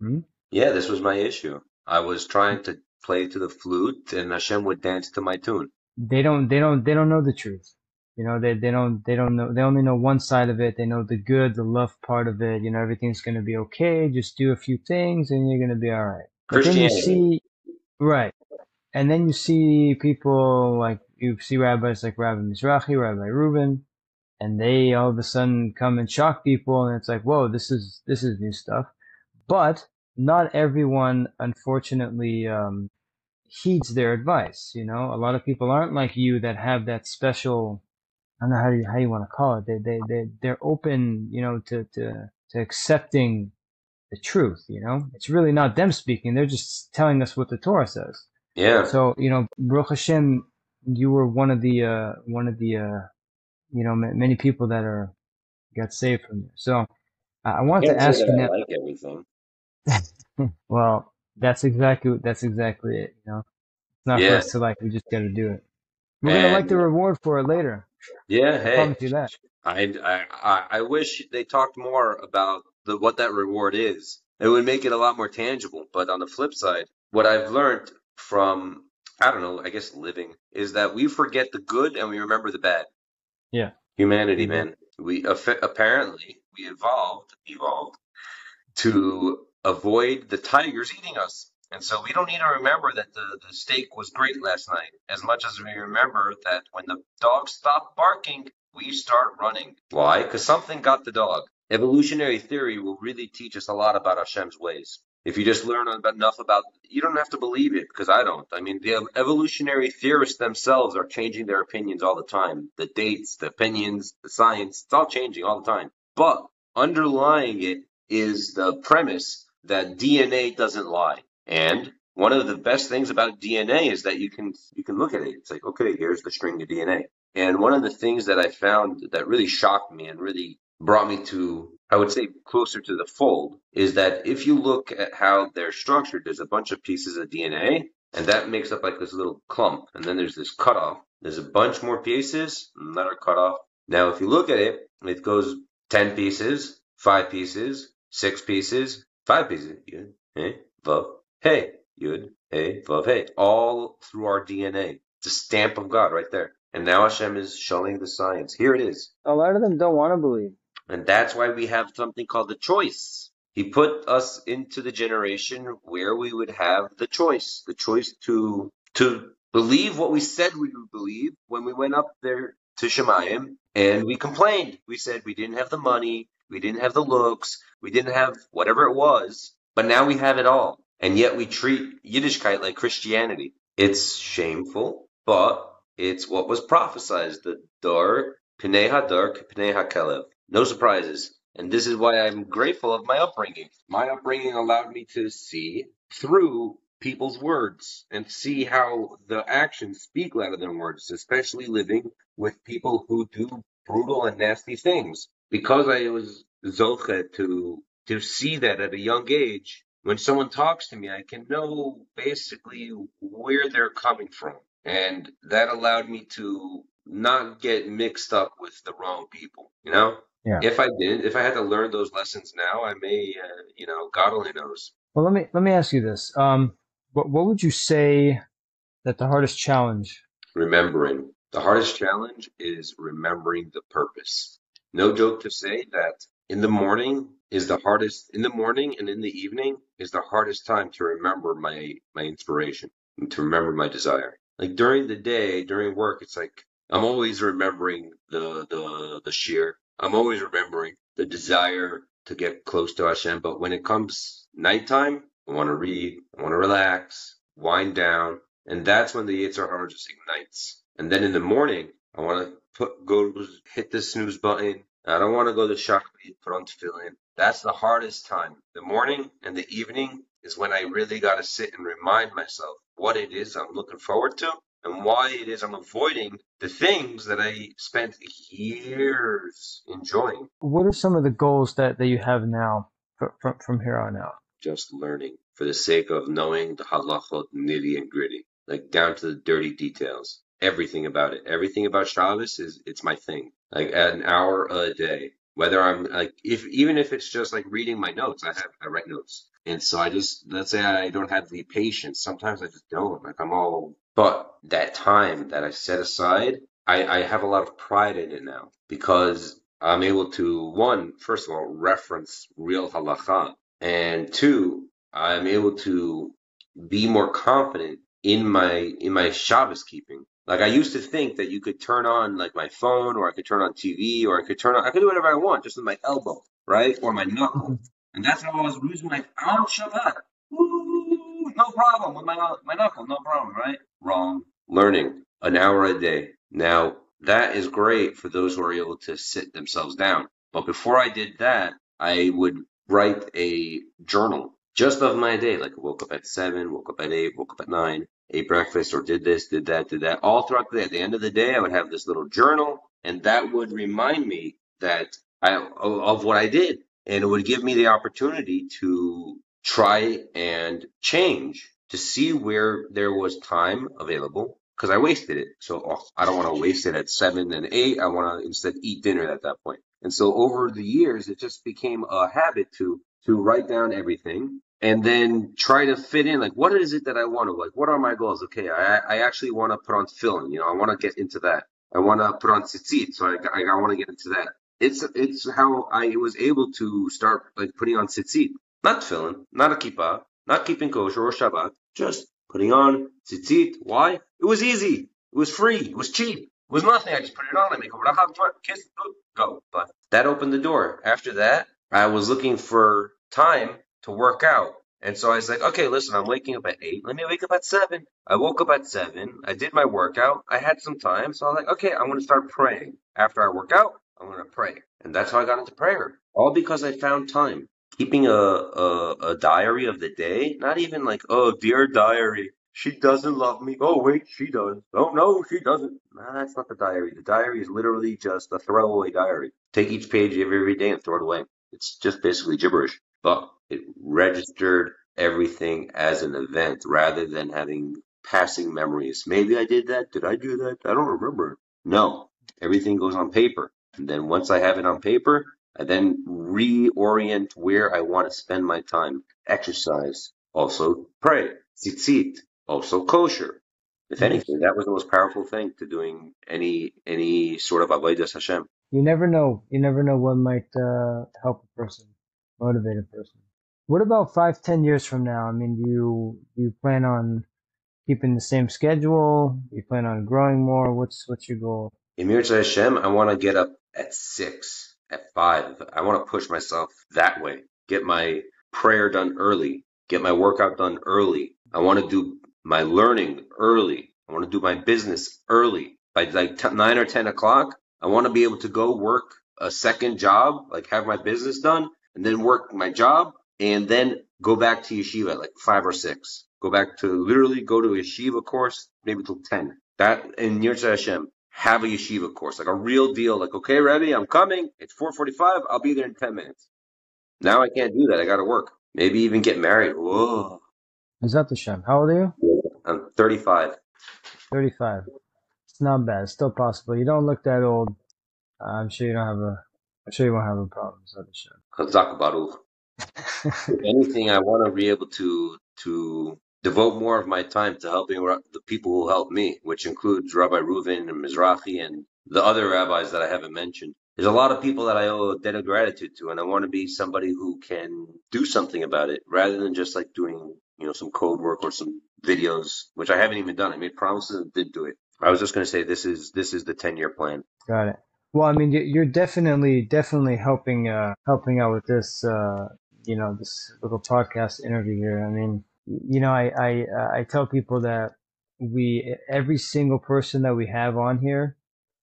Hmm? Yeah, this was my issue. I was trying to play to the flute and Hashem would dance to my tune. They don't they don't they don't know the truth. You know, they they don't they don't know they only know one side of it. They know the good, the love part of it. You know, everything's gonna be okay. Just do a few things and you're gonna be all right. But then you Christianity. see, right, and then you see people like you see rabbis like Rabbi Mizrahi, Rabbi Reuven, and they all of a sudden come and shock people, and it's like, whoa, this is this is new stuff. But not everyone, unfortunately, um, heeds their advice. You know, a lot of people aren't like you that have that special. I don't know how you how you want to call it. They they they they're open, you know, to to to accepting the truth. You know, it's really not them speaking; they're just telling us what the Torah says. Yeah. So you know, Baruch Hashem, you were one of the uh, one of the uh, you know ma- many people that are got saved from there. So I I Can't to ask you that now. Like everything. Well, that's exactly that's exactly it. You know, it's not for us to like. We just got to do it. We're gonna like the reward for it later. yeah, I hey, promise you that. I, I I wish they talked more about the what that reward is. It would make it a lot more tangible. But on the flip side, what I've learned from I don't know, I guess living is that we forget the good and we remember the bad. Yeah. Humanity, Mhm. man. We apparently we evolved evolved to avoid the tigers eating us. And so we don't need to remember that the, the steak was great last night as much as we remember that when the dog stopped barking, we start running. Why? Because something got the dog. Evolutionary theory will really teach us a lot about Hashem's ways. If you just learn enough about, you don't have to believe it because I don't. I mean, the evolutionary theorists themselves are changing their opinions all the time. The dates, the opinions, the science, it's all changing all the time. But underlying it is the premise that DNA doesn't lie. And one of the best things about DNA is that you can you can look at it. It's like, okay, here's the string of DNA. And one of the things that I found that really shocked me and really brought me to I would say closer to the fold is that if you look at how they're structured, there's a bunch of pieces of DNA, and that makes up like this little clump. And then there's this cutoff. There's a bunch more pieces that are cut off. Now, if you look at it, it goes 10 pieces, 5 pieces, 6 pieces, 5 pieces. Yud, hey, vav, hey. Yud, hey, vav, hey. All through our DNA. It's a stamp of God right there. And now Hashem is showing the science. Here it is. A lot of them don't want to believe. And that's why we have something called the choice. He put us into the generation where we would have the choice, the choice to to believe what we said we would believe when we went up there to Shemayim and we complained. We said we didn't have the money, we didn't have the looks, we didn't have whatever it was, but now we have it all. And yet we treat Yiddishkeit like Christianity. It's shameful, but it's what was prophesied. The dar, Pnei Hadar, Pnei HaKelev. No surprises. And this is why I'm grateful of my upbringing. My upbringing allowed me to see through people's words and see how the actions speak louder than words, especially living with people who do brutal and nasty things. Because I was zoche to to see that at a young age, when someone talks to me, I can know basically where they're coming from. And that allowed me to not get mixed up with the wrong people, you know? Yeah. If I did, if I had to learn those lessons now, I may, uh, you know, God only knows. Well, let me let me ask you this. Um, what what would you say that the hardest challenge? Remembering the hardest challenge is remembering the purpose. No joke to say that in the morning is the hardest. In the morning and in the evening is the hardest time to remember my my inspiration and to remember my desire. Like during the day, during work, it's like I'm always remembering the the the sheer I'm always remembering the desire to get close to Hashem. But when it comes nighttime, I want to read, I want to relax, wind down, and that's when the Yetzer Hara just ignites. And then in the morning, I want to put go hit the snooze button. I don't want to go to shachrit, put on tefillin. That's the hardest time. The morning and the evening is when I really got to sit and remind myself what it is I'm looking forward to and why it is I'm avoiding the things that I spent years enjoying. What are some of the goals that, that you have now from, from here on out? Just learning for the sake of knowing the halachot nitty and gritty, like down to the dirty details. Everything about it, everything about Shabbos is it's my thing. Like at an hour a day, whether I'm like if even if it's just like reading my notes, I have I write notes, and so I just let's say I don't have the patience. Sometimes I just don't. Like I'm all but that time that I set aside, I, I have a lot of pride in it now because I'm able to, one, first of all, reference real halacha, and two, I'm able to be more confident in my in my Shabbos keeping. Like I used to think that you could turn on like my phone, or I could turn on TV, or I could turn on I could do whatever I want just with my elbow, right, or my knuckle, mm-hmm. and that's how I was losing my on Shabbat. Woo, no problem with my my knuckle, no problem, right? Wrong. Learning an hour a day. Now, that is great for those who are able to sit themselves down. But before I did that, I would write a journal just of my day. Like woke up at seven, woke up at eight, woke up at nine, ate breakfast, or did this, did that, did that. All throughout the day. At the end of the day, I would have this little journal, and that would remind me that I of what I did, and it would give me the opportunity to try and change to see where there was time available because I wasted it. So oh, I don't want to waste it at seven and eight. I want to instead eat dinner at that point. And so over the years, it just became a habit to to write down everything and then try to fit in like what is it that I want to like what are my goals? Okay, I I actually want to put on film. You know, I want to get into that. I want to put on tzitzit, so I, I, I want to get into that. It's it's how I was able to start like putting on tzitzit, not tefillin, not a kippah, not keeping kosher or Shabbat, just putting on tzitzit. Why? It was easy. It was free. It was cheap. Was nothing. I just put it on. I make a bracha, kiss, go. But that opened the door. After that, I was looking for time to work out. And so I was like, okay, listen, I'm waking up at eight. Let me wake up at seven. I woke up at seven. I did my workout. I had some time. So I was like, okay, I'm going to start praying. After I work out, I'm going to pray. And that's how I got into prayer. All because I found time. Keeping a, a, a diary of the day, not even like, oh, dear diary, she doesn't love me. Oh, wait, she does. Oh, no, she doesn't. That's not the diary. The diary is literally just a throwaway diary. Take each page every, every day and throw it away. It's just basically gibberish. But it registered everything as an event rather than having passing memories. Maybe I did that. Did I do that? I don't remember. No, everything goes on paper. And then once I have it on paper, I then reorient where I want to spend my time. Exercise, also pray, tzitzit, also kosher. If anything, that was the most powerful thing to doing any any sort of avodas Hashem. You never know. You never know what might uh, help a person, motivate a person. What about five, ten years from now? I mean, do you do you plan on keeping the same schedule? You plan on growing more? What's what's your goal? Emir Hashem, I want to get up at six, at five. I want to push myself that way. Get my prayer done early. Get my workout done early. I want to do my learning early. I want to do my business early. By like t- nine or ten o'clock, I want to be able to go work a second job, like have my business done, and then work my job and then go back to yeshiva at like five or six. Go back to literally go to a yeshiva course, maybe till 10. That in Yirtzeh Hashem, have a yeshiva course, like a real deal. Like, okay, ready, I'm coming. It's 4:45. I'll be there in 10 minutes. Now I can't do that. I got to work. Maybe even get married. Whoa. Is that the Shem? How old are you? I'm 35. 35. It's not bad. It's still possible. You don't look that old. I'm sure you don't have a. I'm sure you won't have a problem. So the Shem. Chazak uh, Baruch if anything, I want to be able to to devote more of my time to helping the people who help me, which includes Rabbi Reuven and Mizrahi and the other rabbis that I haven't mentioned. There's a lot of people that I owe a debt of gratitude to, and I want to be somebody who can do something about it rather than just like doing, you know, some code work or some videos, which I haven't even done. I made promises and didn't do it. I was just going to say this is this is the 10 year plan. Got it. Well, I mean, you're definitely definitely helping uh, helping out with this uh, you know this little podcast interview here. I mean, you know, I I uh, I tell people that we every single person that we have on here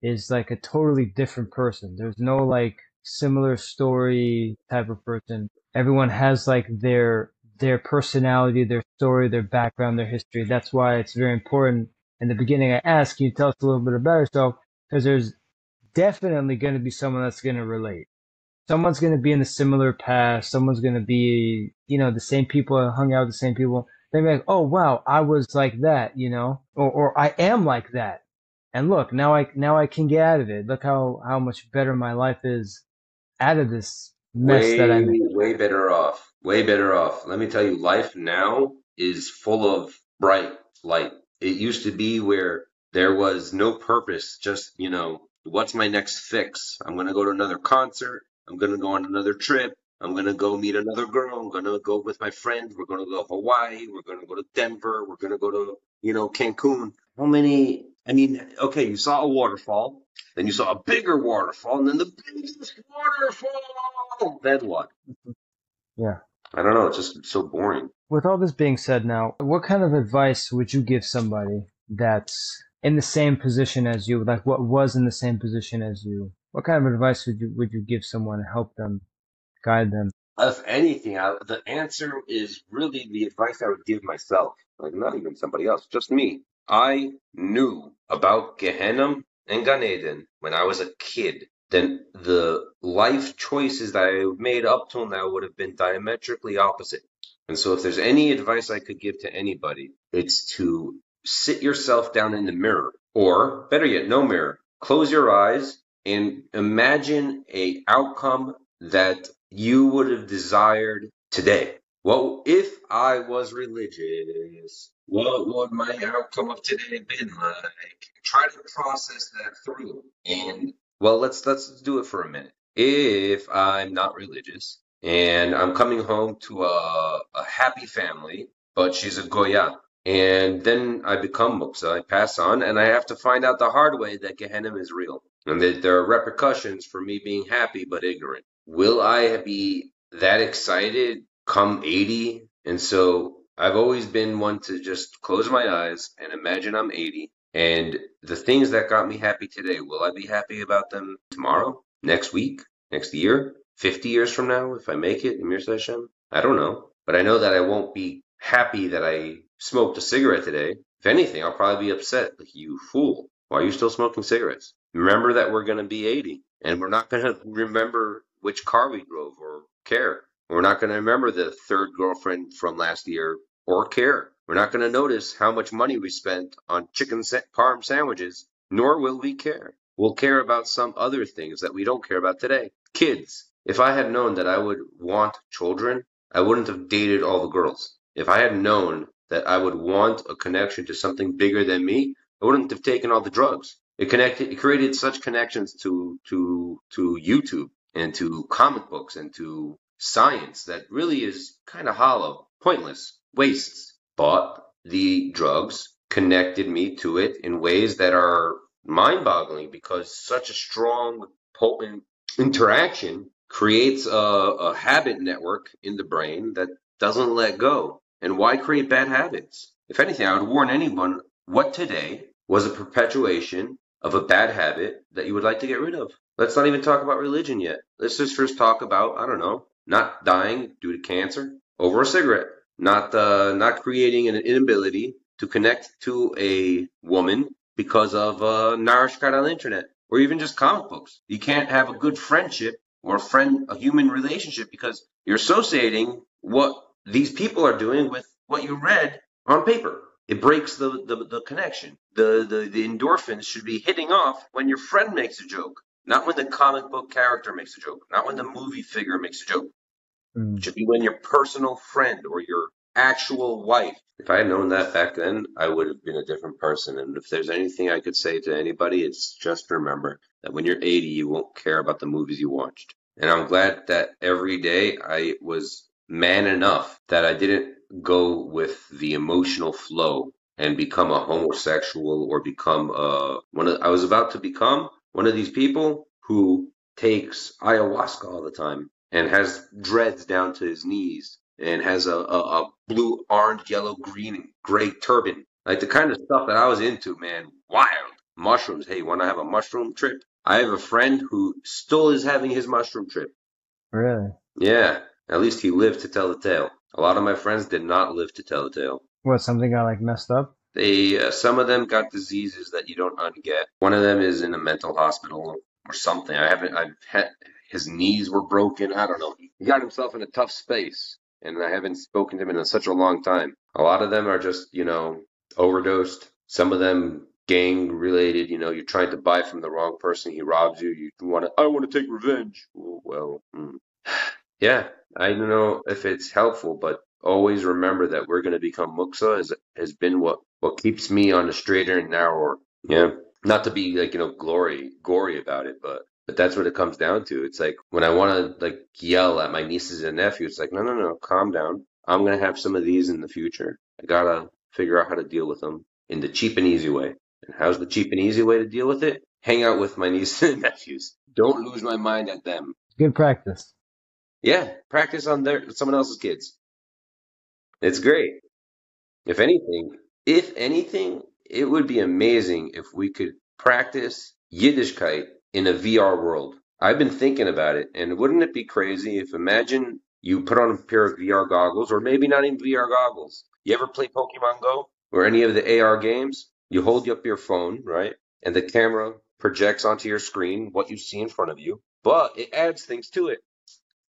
is like a totally different person. There's no like similar story type of person. Everyone has like their their personality, their story, their background, their history. That's why it's very important. In the beginning, I ask, can you tell us a little bit about yourself? Because there's definitely going to be someone that's going to relate someone's going to be in a similar past. Someone's going to be, you know, the same people hung out with the same people. They're like, oh wow, I was like that, you know, or or I am like that. And look, now I now I can get out of it. Look how how much better my life is out of this mess way, that I'm in. Way better off. Way better off. Let me tell you, life now is full of bright light. It used to be where there was no purpose, just, you know, what's my next fix? I'm going to go to another concert. I'm going to go on another trip. I'm going to go meet another girl. I'm going to go with my friend. We're going to go to Hawaii. We're going to go to Denver. We're going to go to, you know, Cancun. How many? I mean, okay, you saw a waterfall, then you saw a bigger waterfall, and then the biggest waterfall. Then what? Yeah. I don't know. It's just so boring. With all this being said now, what kind of advice would you give somebody that's in the same position as you, like what was in the same position as you? What kind of advice would you would you give someone to help them, guide them? If anything, I, the answer is really the advice I would give myself, like not even somebody else, just me. I knew about Gehenna and Gan Eden when I was a kid. Then the life choices that I made up till now would have been diametrically opposite. And so, if there's any advice I could give to anybody, it's to sit yourself down in the mirror, or better yet, no mirror. Close your eyes and imagine a outcome that you would have desired today. Well, if I was religious, what would my outcome of today have been like? Try to process that through. And well, let's let's do it for a minute. If I'm not religious, and I'm coming home to a, a happy family, but she's a Goya. And then I become Muksa, I pass on, and I have to find out the hard way that Gehenna is real, and that there are repercussions for me being happy but ignorant. Will I be that excited come 80? And so I've always been one to just close my eyes and imagine I'm 80. And the things that got me happy today, will I be happy about them tomorrow, next week, next year, 50 years from now, if I make it, Emir Hashem? I don't know. But I know that I won't be happy that I smoked a cigarette today. If anything, I'll probably be upset. Like, you fool. Why are you still smoking cigarettes? Remember that we're going to be 80 and we're not going to remember which car we drove or care. We're not going to remember the third girlfriend from last year or care. We're not going to notice how much money we spent on chicken parm sandwiches, nor will we care. We'll care about some other things that we don't care about today. Kids. If I had known that I would want children, I wouldn't have dated all the girls. If I had known that I would want a connection to something bigger than me, I wouldn't have taken all the drugs. It connected, it created such connections to to to YouTube and to comic books and to science that really is kind of hollow, pointless, wastes. But the drugs connected me to it in ways that are mind-boggling because such a strong, potent interaction creates a, a habit network in the brain that doesn't let go. And why create bad habits? If anything, I would warn anyone what today was a perpetuation of a bad habit that you would like to get rid of. Let's not even talk about religion yet. Let's just first talk about, I don't know, not dying due to cancer over a cigarette, not uh, not creating an inability to connect to a woman because of uh, Narishkeit on the internet or even just comic books. You can't have a good friendship or a friend, a human relationship because you're associating what these people are doing with what you read on paper. It breaks the, the, the connection. The, the, the endorphins should be hitting off when your friend makes a joke, not when the comic book character makes a joke, not when the movie figure makes a joke. Mm. It should be when your personal friend or your actual wife. If I had known that back then, I would have been a different person. And if there's anything I could say to anybody, it's just remember that when you're 80, you won't care about the movies you watched. And I'm glad that every day I was man enough that I didn't go with the emotional flow and become a homosexual or become a one of I was about to become one of these people who takes ayahuasca all the time and has dreads down to his knees and has a, a, a blue, orange, yellow, green, and gray turban. Like the kind of stuff that I was into, man. Wild. Mushrooms. Hey, want to have a mushroom trip? I have a friend who still is having his mushroom trip. Really? Yeah. At least he lived to tell the tale. A lot of my friends did not live to tell the tale. What, something got like messed up? They, uh, some of them got diseases that you don't unget. One of them is in a mental hospital or something. I haven't, I've had, his knees were broken. I don't know. He got himself in a tough space, and I haven't spoken to him in such a long time. A lot of them are just, you know, overdosed. Some of them gang related. You know, you're trying to buy from the wrong person. He robs you. You want to. I want to take revenge. Well, mm. yeah. I don't know if it's helpful, but always remember that we're going to become muksa has has been what what keeps me on the straighter and narrower. Yeah. Not to be like you know glory gory about it, but but that's what it comes down to. It's like when I want to like yell at my nieces and nephews, it's like, no, no, no, calm down. I'm gonna have some of these in the future. I gotta figure out how to deal with them in the cheap and easy way. And how's the cheap and easy way to deal with it? Hang out with my nieces and nephews. Don't lose my mind at them. Good practice. Yeah, practice on their someone else's kids. It's great. If anything, if anything, it would be amazing if we could practice Yiddishkeit in a VR world. I've been thinking about it, and wouldn't it be crazy if imagine you put on a pair of VR goggles, or maybe not even VR goggles. You ever play Pokemon Go or any of the AR games? You hold up your phone, right? And the camera projects onto your screen what you see in front of you, but it adds things to it.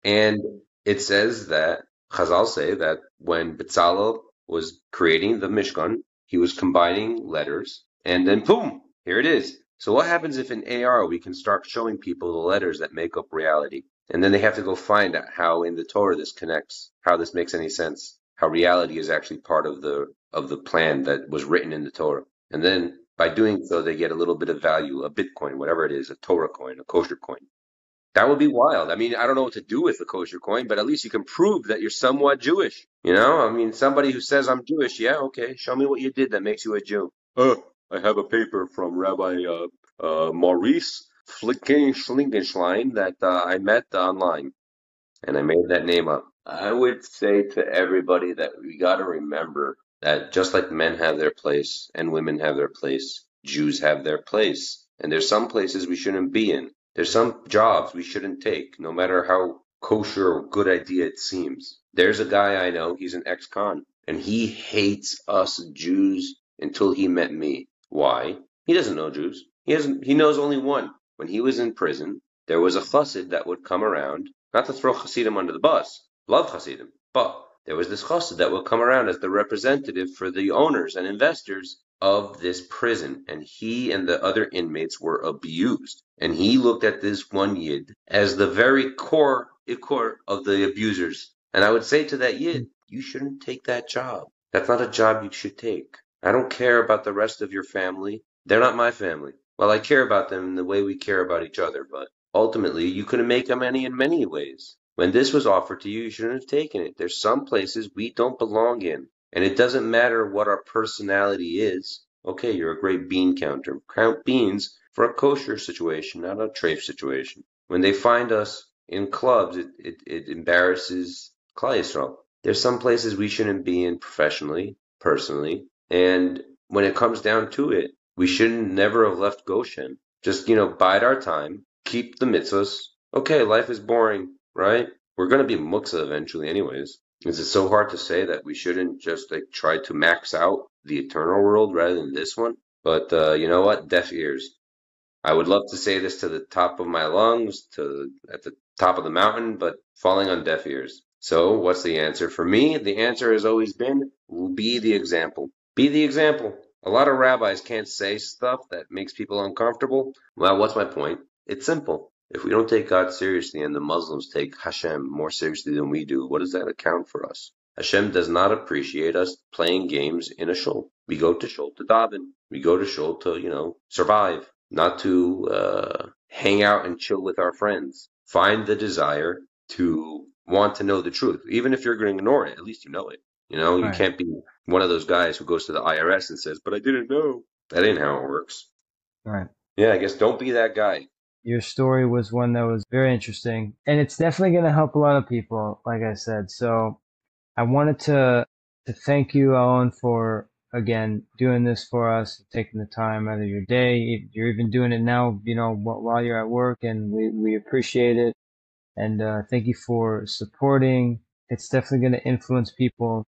And it says that Chazal say that when Bezalel was creating the Mishkan, he was combining letters, and then boom, here it is. So what happens if in AR we can start showing people the letters that make up reality? And then they have to go find out how in the Torah this connects, how this makes any sense, how reality is actually part of the of the plan that was written in the Torah. And then by doing so, they get a little bit of value, a Bitcoin, whatever it is, a Torah coin, a kosher coin. That would be wild. I mean, I don't know what to do with the kosher coin, but at least you can prove that you're somewhat Jewish. You know, I mean, somebody who says I'm Jewish, yeah, okay, show me what you did that makes you a Jew. I have a paper from Rabbi uh, uh, Maurice Flickenschlingenschlein that uh, I met online, and I made that name up. I would say to everybody that we got to remember that just like men have their place and women have their place, Jews have their place. And there's some places we shouldn't be in. There's some jobs we shouldn't take, no matter how kosher or good idea it seems. There's a guy I know, he's an ex-con, and he hates us Jews until he met me. Why? He doesn't know Jews. He hasn't he knows only one. When he was in prison, there was a chassid that would come around, not to throw chassidim under the bus, love chassidim, but there was this chassid that would come around as the representative for the owners and investors of this prison, and he and the other inmates were abused. And he looked at this one yid as the very core ikor of the abusers. And I would say to that yid, you shouldn't take that job. That's not a job you should take. I don't care about the rest of your family. They're not my family. Well, I care about them in the way we care about each other, but ultimately you couldn't make them any in many ways. When this was offered to you, you shouldn't have taken it. There's some places we don't belong in. And it doesn't matter what our personality is. Okay, you're a great bean counter. Count beans for a kosher situation, not a treif situation. When they find us in clubs, it, it, it embarrasses Yisrael. There's some places we shouldn't be in professionally, personally. And when it comes down to it, we shouldn't never have left Goshen. Just, you know, bide our time, keep the mitzvahs. Okay, life is boring right? We're going to be muksa eventually, anyways. Is it so hard to say that we shouldn't just like try to max out the eternal world rather than this one? But uh, you know what? Deaf ears. I would love to say this to the top of my lungs, to at the top of the mountain, but falling on deaf ears. So, what's the answer? For me, the answer has always been be the example. Be the example. A lot of rabbis can't say stuff that makes people uncomfortable. Well, what's my point? It's simple. If we don't take God seriously and the Muslims take Hashem more seriously than we do, what does that account for us? Hashem does not appreciate us playing games in a shul. We go to shul to daven. We go to shul to, you know, survive, not to uh, hang out and chill with our friends. Find the desire to want to know the truth. Even if you're going to ignore it, at least you know it. You know, you can't be one of those guys who goes to the IRS and says, but I didn't know. That ain't how it works. Right. Yeah, I guess don't be that guy your story was one that was very interesting and it's definitely going to help a lot of people like i said so i wanted to to thank you Owen for again doing this for us taking the time out of your day you're even doing it now you know while you're at work and we, we appreciate it and uh, thank you for supporting it's definitely going to influence people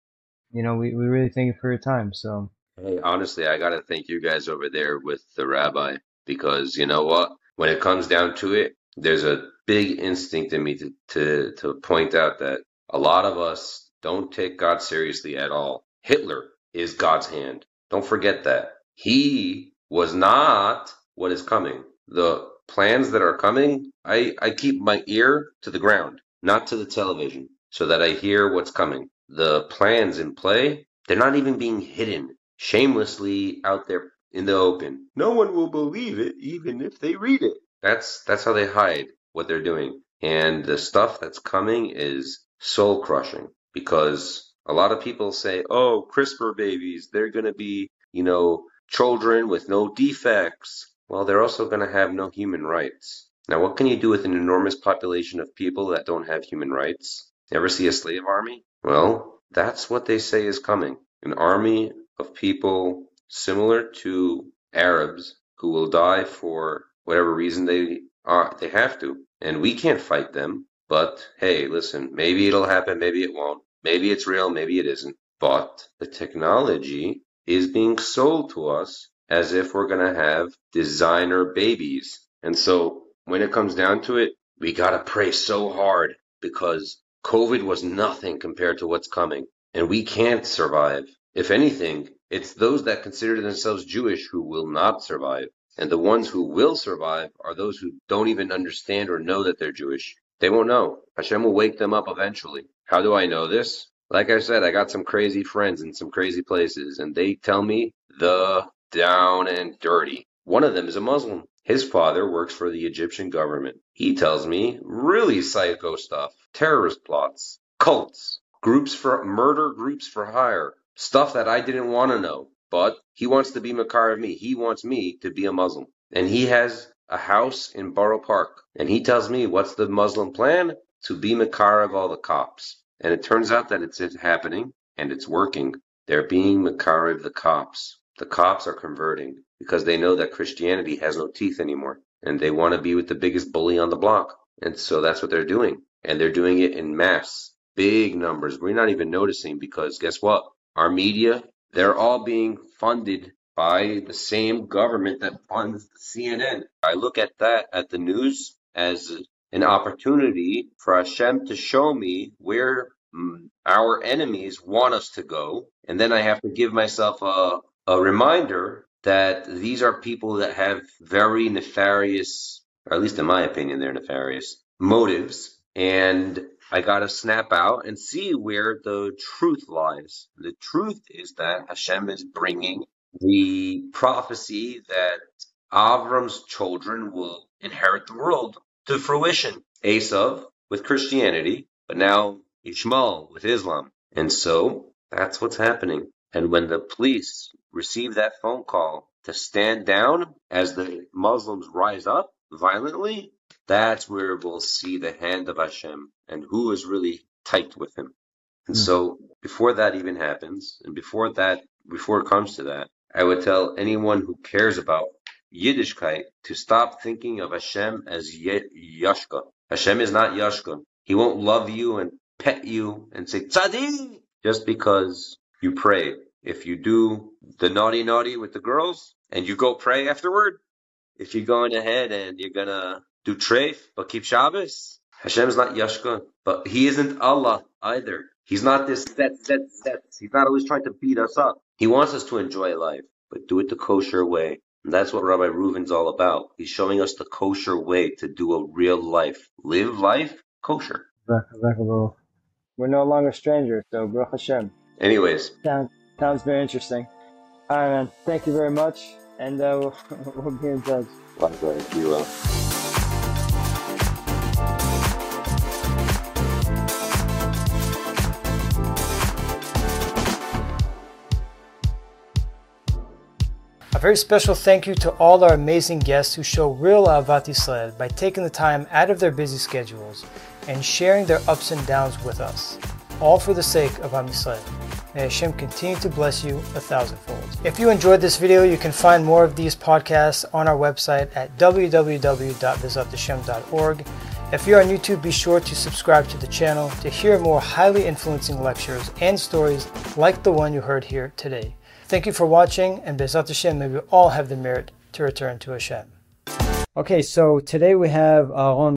you know we, we really thank you for your time so hey honestly i got to thank you guys over there with the rabbi because you know what when it comes down to it, there's a big instinct in me to, to, to point out that a lot of us don't take God seriously at all. Hitler is God's hand. Don't forget that. He was not what is coming. The plans that are coming, I, I keep my ear to the ground, not to the television, so that I hear what's coming. The plans in play, they're not even being hidden shamelessly out there in the open. No one will believe it, even if they read it. That's that's how they hide what they're doing. And the stuff that's coming is soul crushing because a lot of people say, "Oh, CRISPR babies, they're going to be, you know, children with no defects." Well, they're also going to have no human rights. Now, what can you do with an enormous population of people that don't have human rights? Ever see a slave army? Well, that's what they say is coming. An army of people similar to Arabs who will die for whatever reason they are they have to. And we can't fight them. But hey, listen, maybe it'll happen, maybe it won't. Maybe it's real, maybe it isn't. But the technology is being sold to us as if we're going to have designer babies. And so when it comes down to it, we got to pray so hard because COVID was nothing compared to what's coming. And we can't survive. If anything, it's those that consider themselves Jewish who will not survive. And the ones who will survive are those who don't even understand or know that they're Jewish. They won't know. Hashem will wake them up eventually. How do I know this? Like I said, I got some crazy friends in some crazy places, and they tell me the down and dirty. One of them is a Muslim. His father works for the Egyptian government. He tells me really psycho stuff, terrorist plots, cults, groups for murder groups for hire, stuff that I didn't want to know. But he wants to be Makar of me. He wants me to be a Muslim. And he has a house in Borough Park. And he tells me what's the Muslim plan? To be Makar of all the cops. And it turns out that it's happening and it's working. They're being Makar of the cops. The cops are converting because they know that Christianity has no teeth anymore. And they want to be with the biggest bully on the block. And so that's what they're doing. And they're doing it in mass. Big numbers. We're not even noticing because guess what? Our media, they're all being funded by the same government that funds CNN. I look at that, at the news, as an opportunity for Hashem to show me where mm, our enemies want us to go. And then I have to give myself a, a reminder that these are people that have very nefarious, or at least in my opinion, they're nefarious motives. And I got to snap out and see where the truth lies. The truth is that Hashem is bringing the prophecy that Avram's children will inherit the world to fruition. Esav with Christianity, but now Ishmael with Islam. And so that's what's happening. And when the police receive that phone call to stand down as the Muslims rise up violently, that's where we'll see the hand of Hashem and who is really tight with him. And mm. so before that even happens, and before that, before it comes to that, I would tell anyone who cares about Yiddishkeit to stop thinking of Hashem as Yashka. Hashem is not Yashka. He won't love you and pet you and say tzaddik just because you pray. If you do the naughty naughty with the girls and you go pray afterward, if you're going ahead and you're gonna do treif, but keep Shabbos. Hashem is not Yashka, but He isn't Allah either. He's not this set, set, set. He's not always trying to beat us up. He wants us to enjoy life, but do it the kosher way. And that's what Rabbi Reuven's all about. He's showing us the kosher way to do a real life. Live life kosher. We're no longer strangers, so Baruch Hashem. Anyways. Sounds, sounds very interesting. All right, man. Thank you very much. And uh, we'll, we'll be in touch. Likewise, you will. A very special thank you to all our amazing guests who show real Avati Sled by taking the time out of their busy schedules and sharing their ups and downs with us, all for the sake of Am Yisrael. May Hashem continue to bless you a thousandfold. If you enjoyed this video, you can find more of these podcasts on our website at www.bizatdashem.org. If you're on YouTube, be sure to subscribe to the channel to hear more highly influencing lectures and stories like the one you heard here today. Thank you for watching, and Bezat Hashem, may we all have the merit to return to Hashem. Okay, so today we have Ahron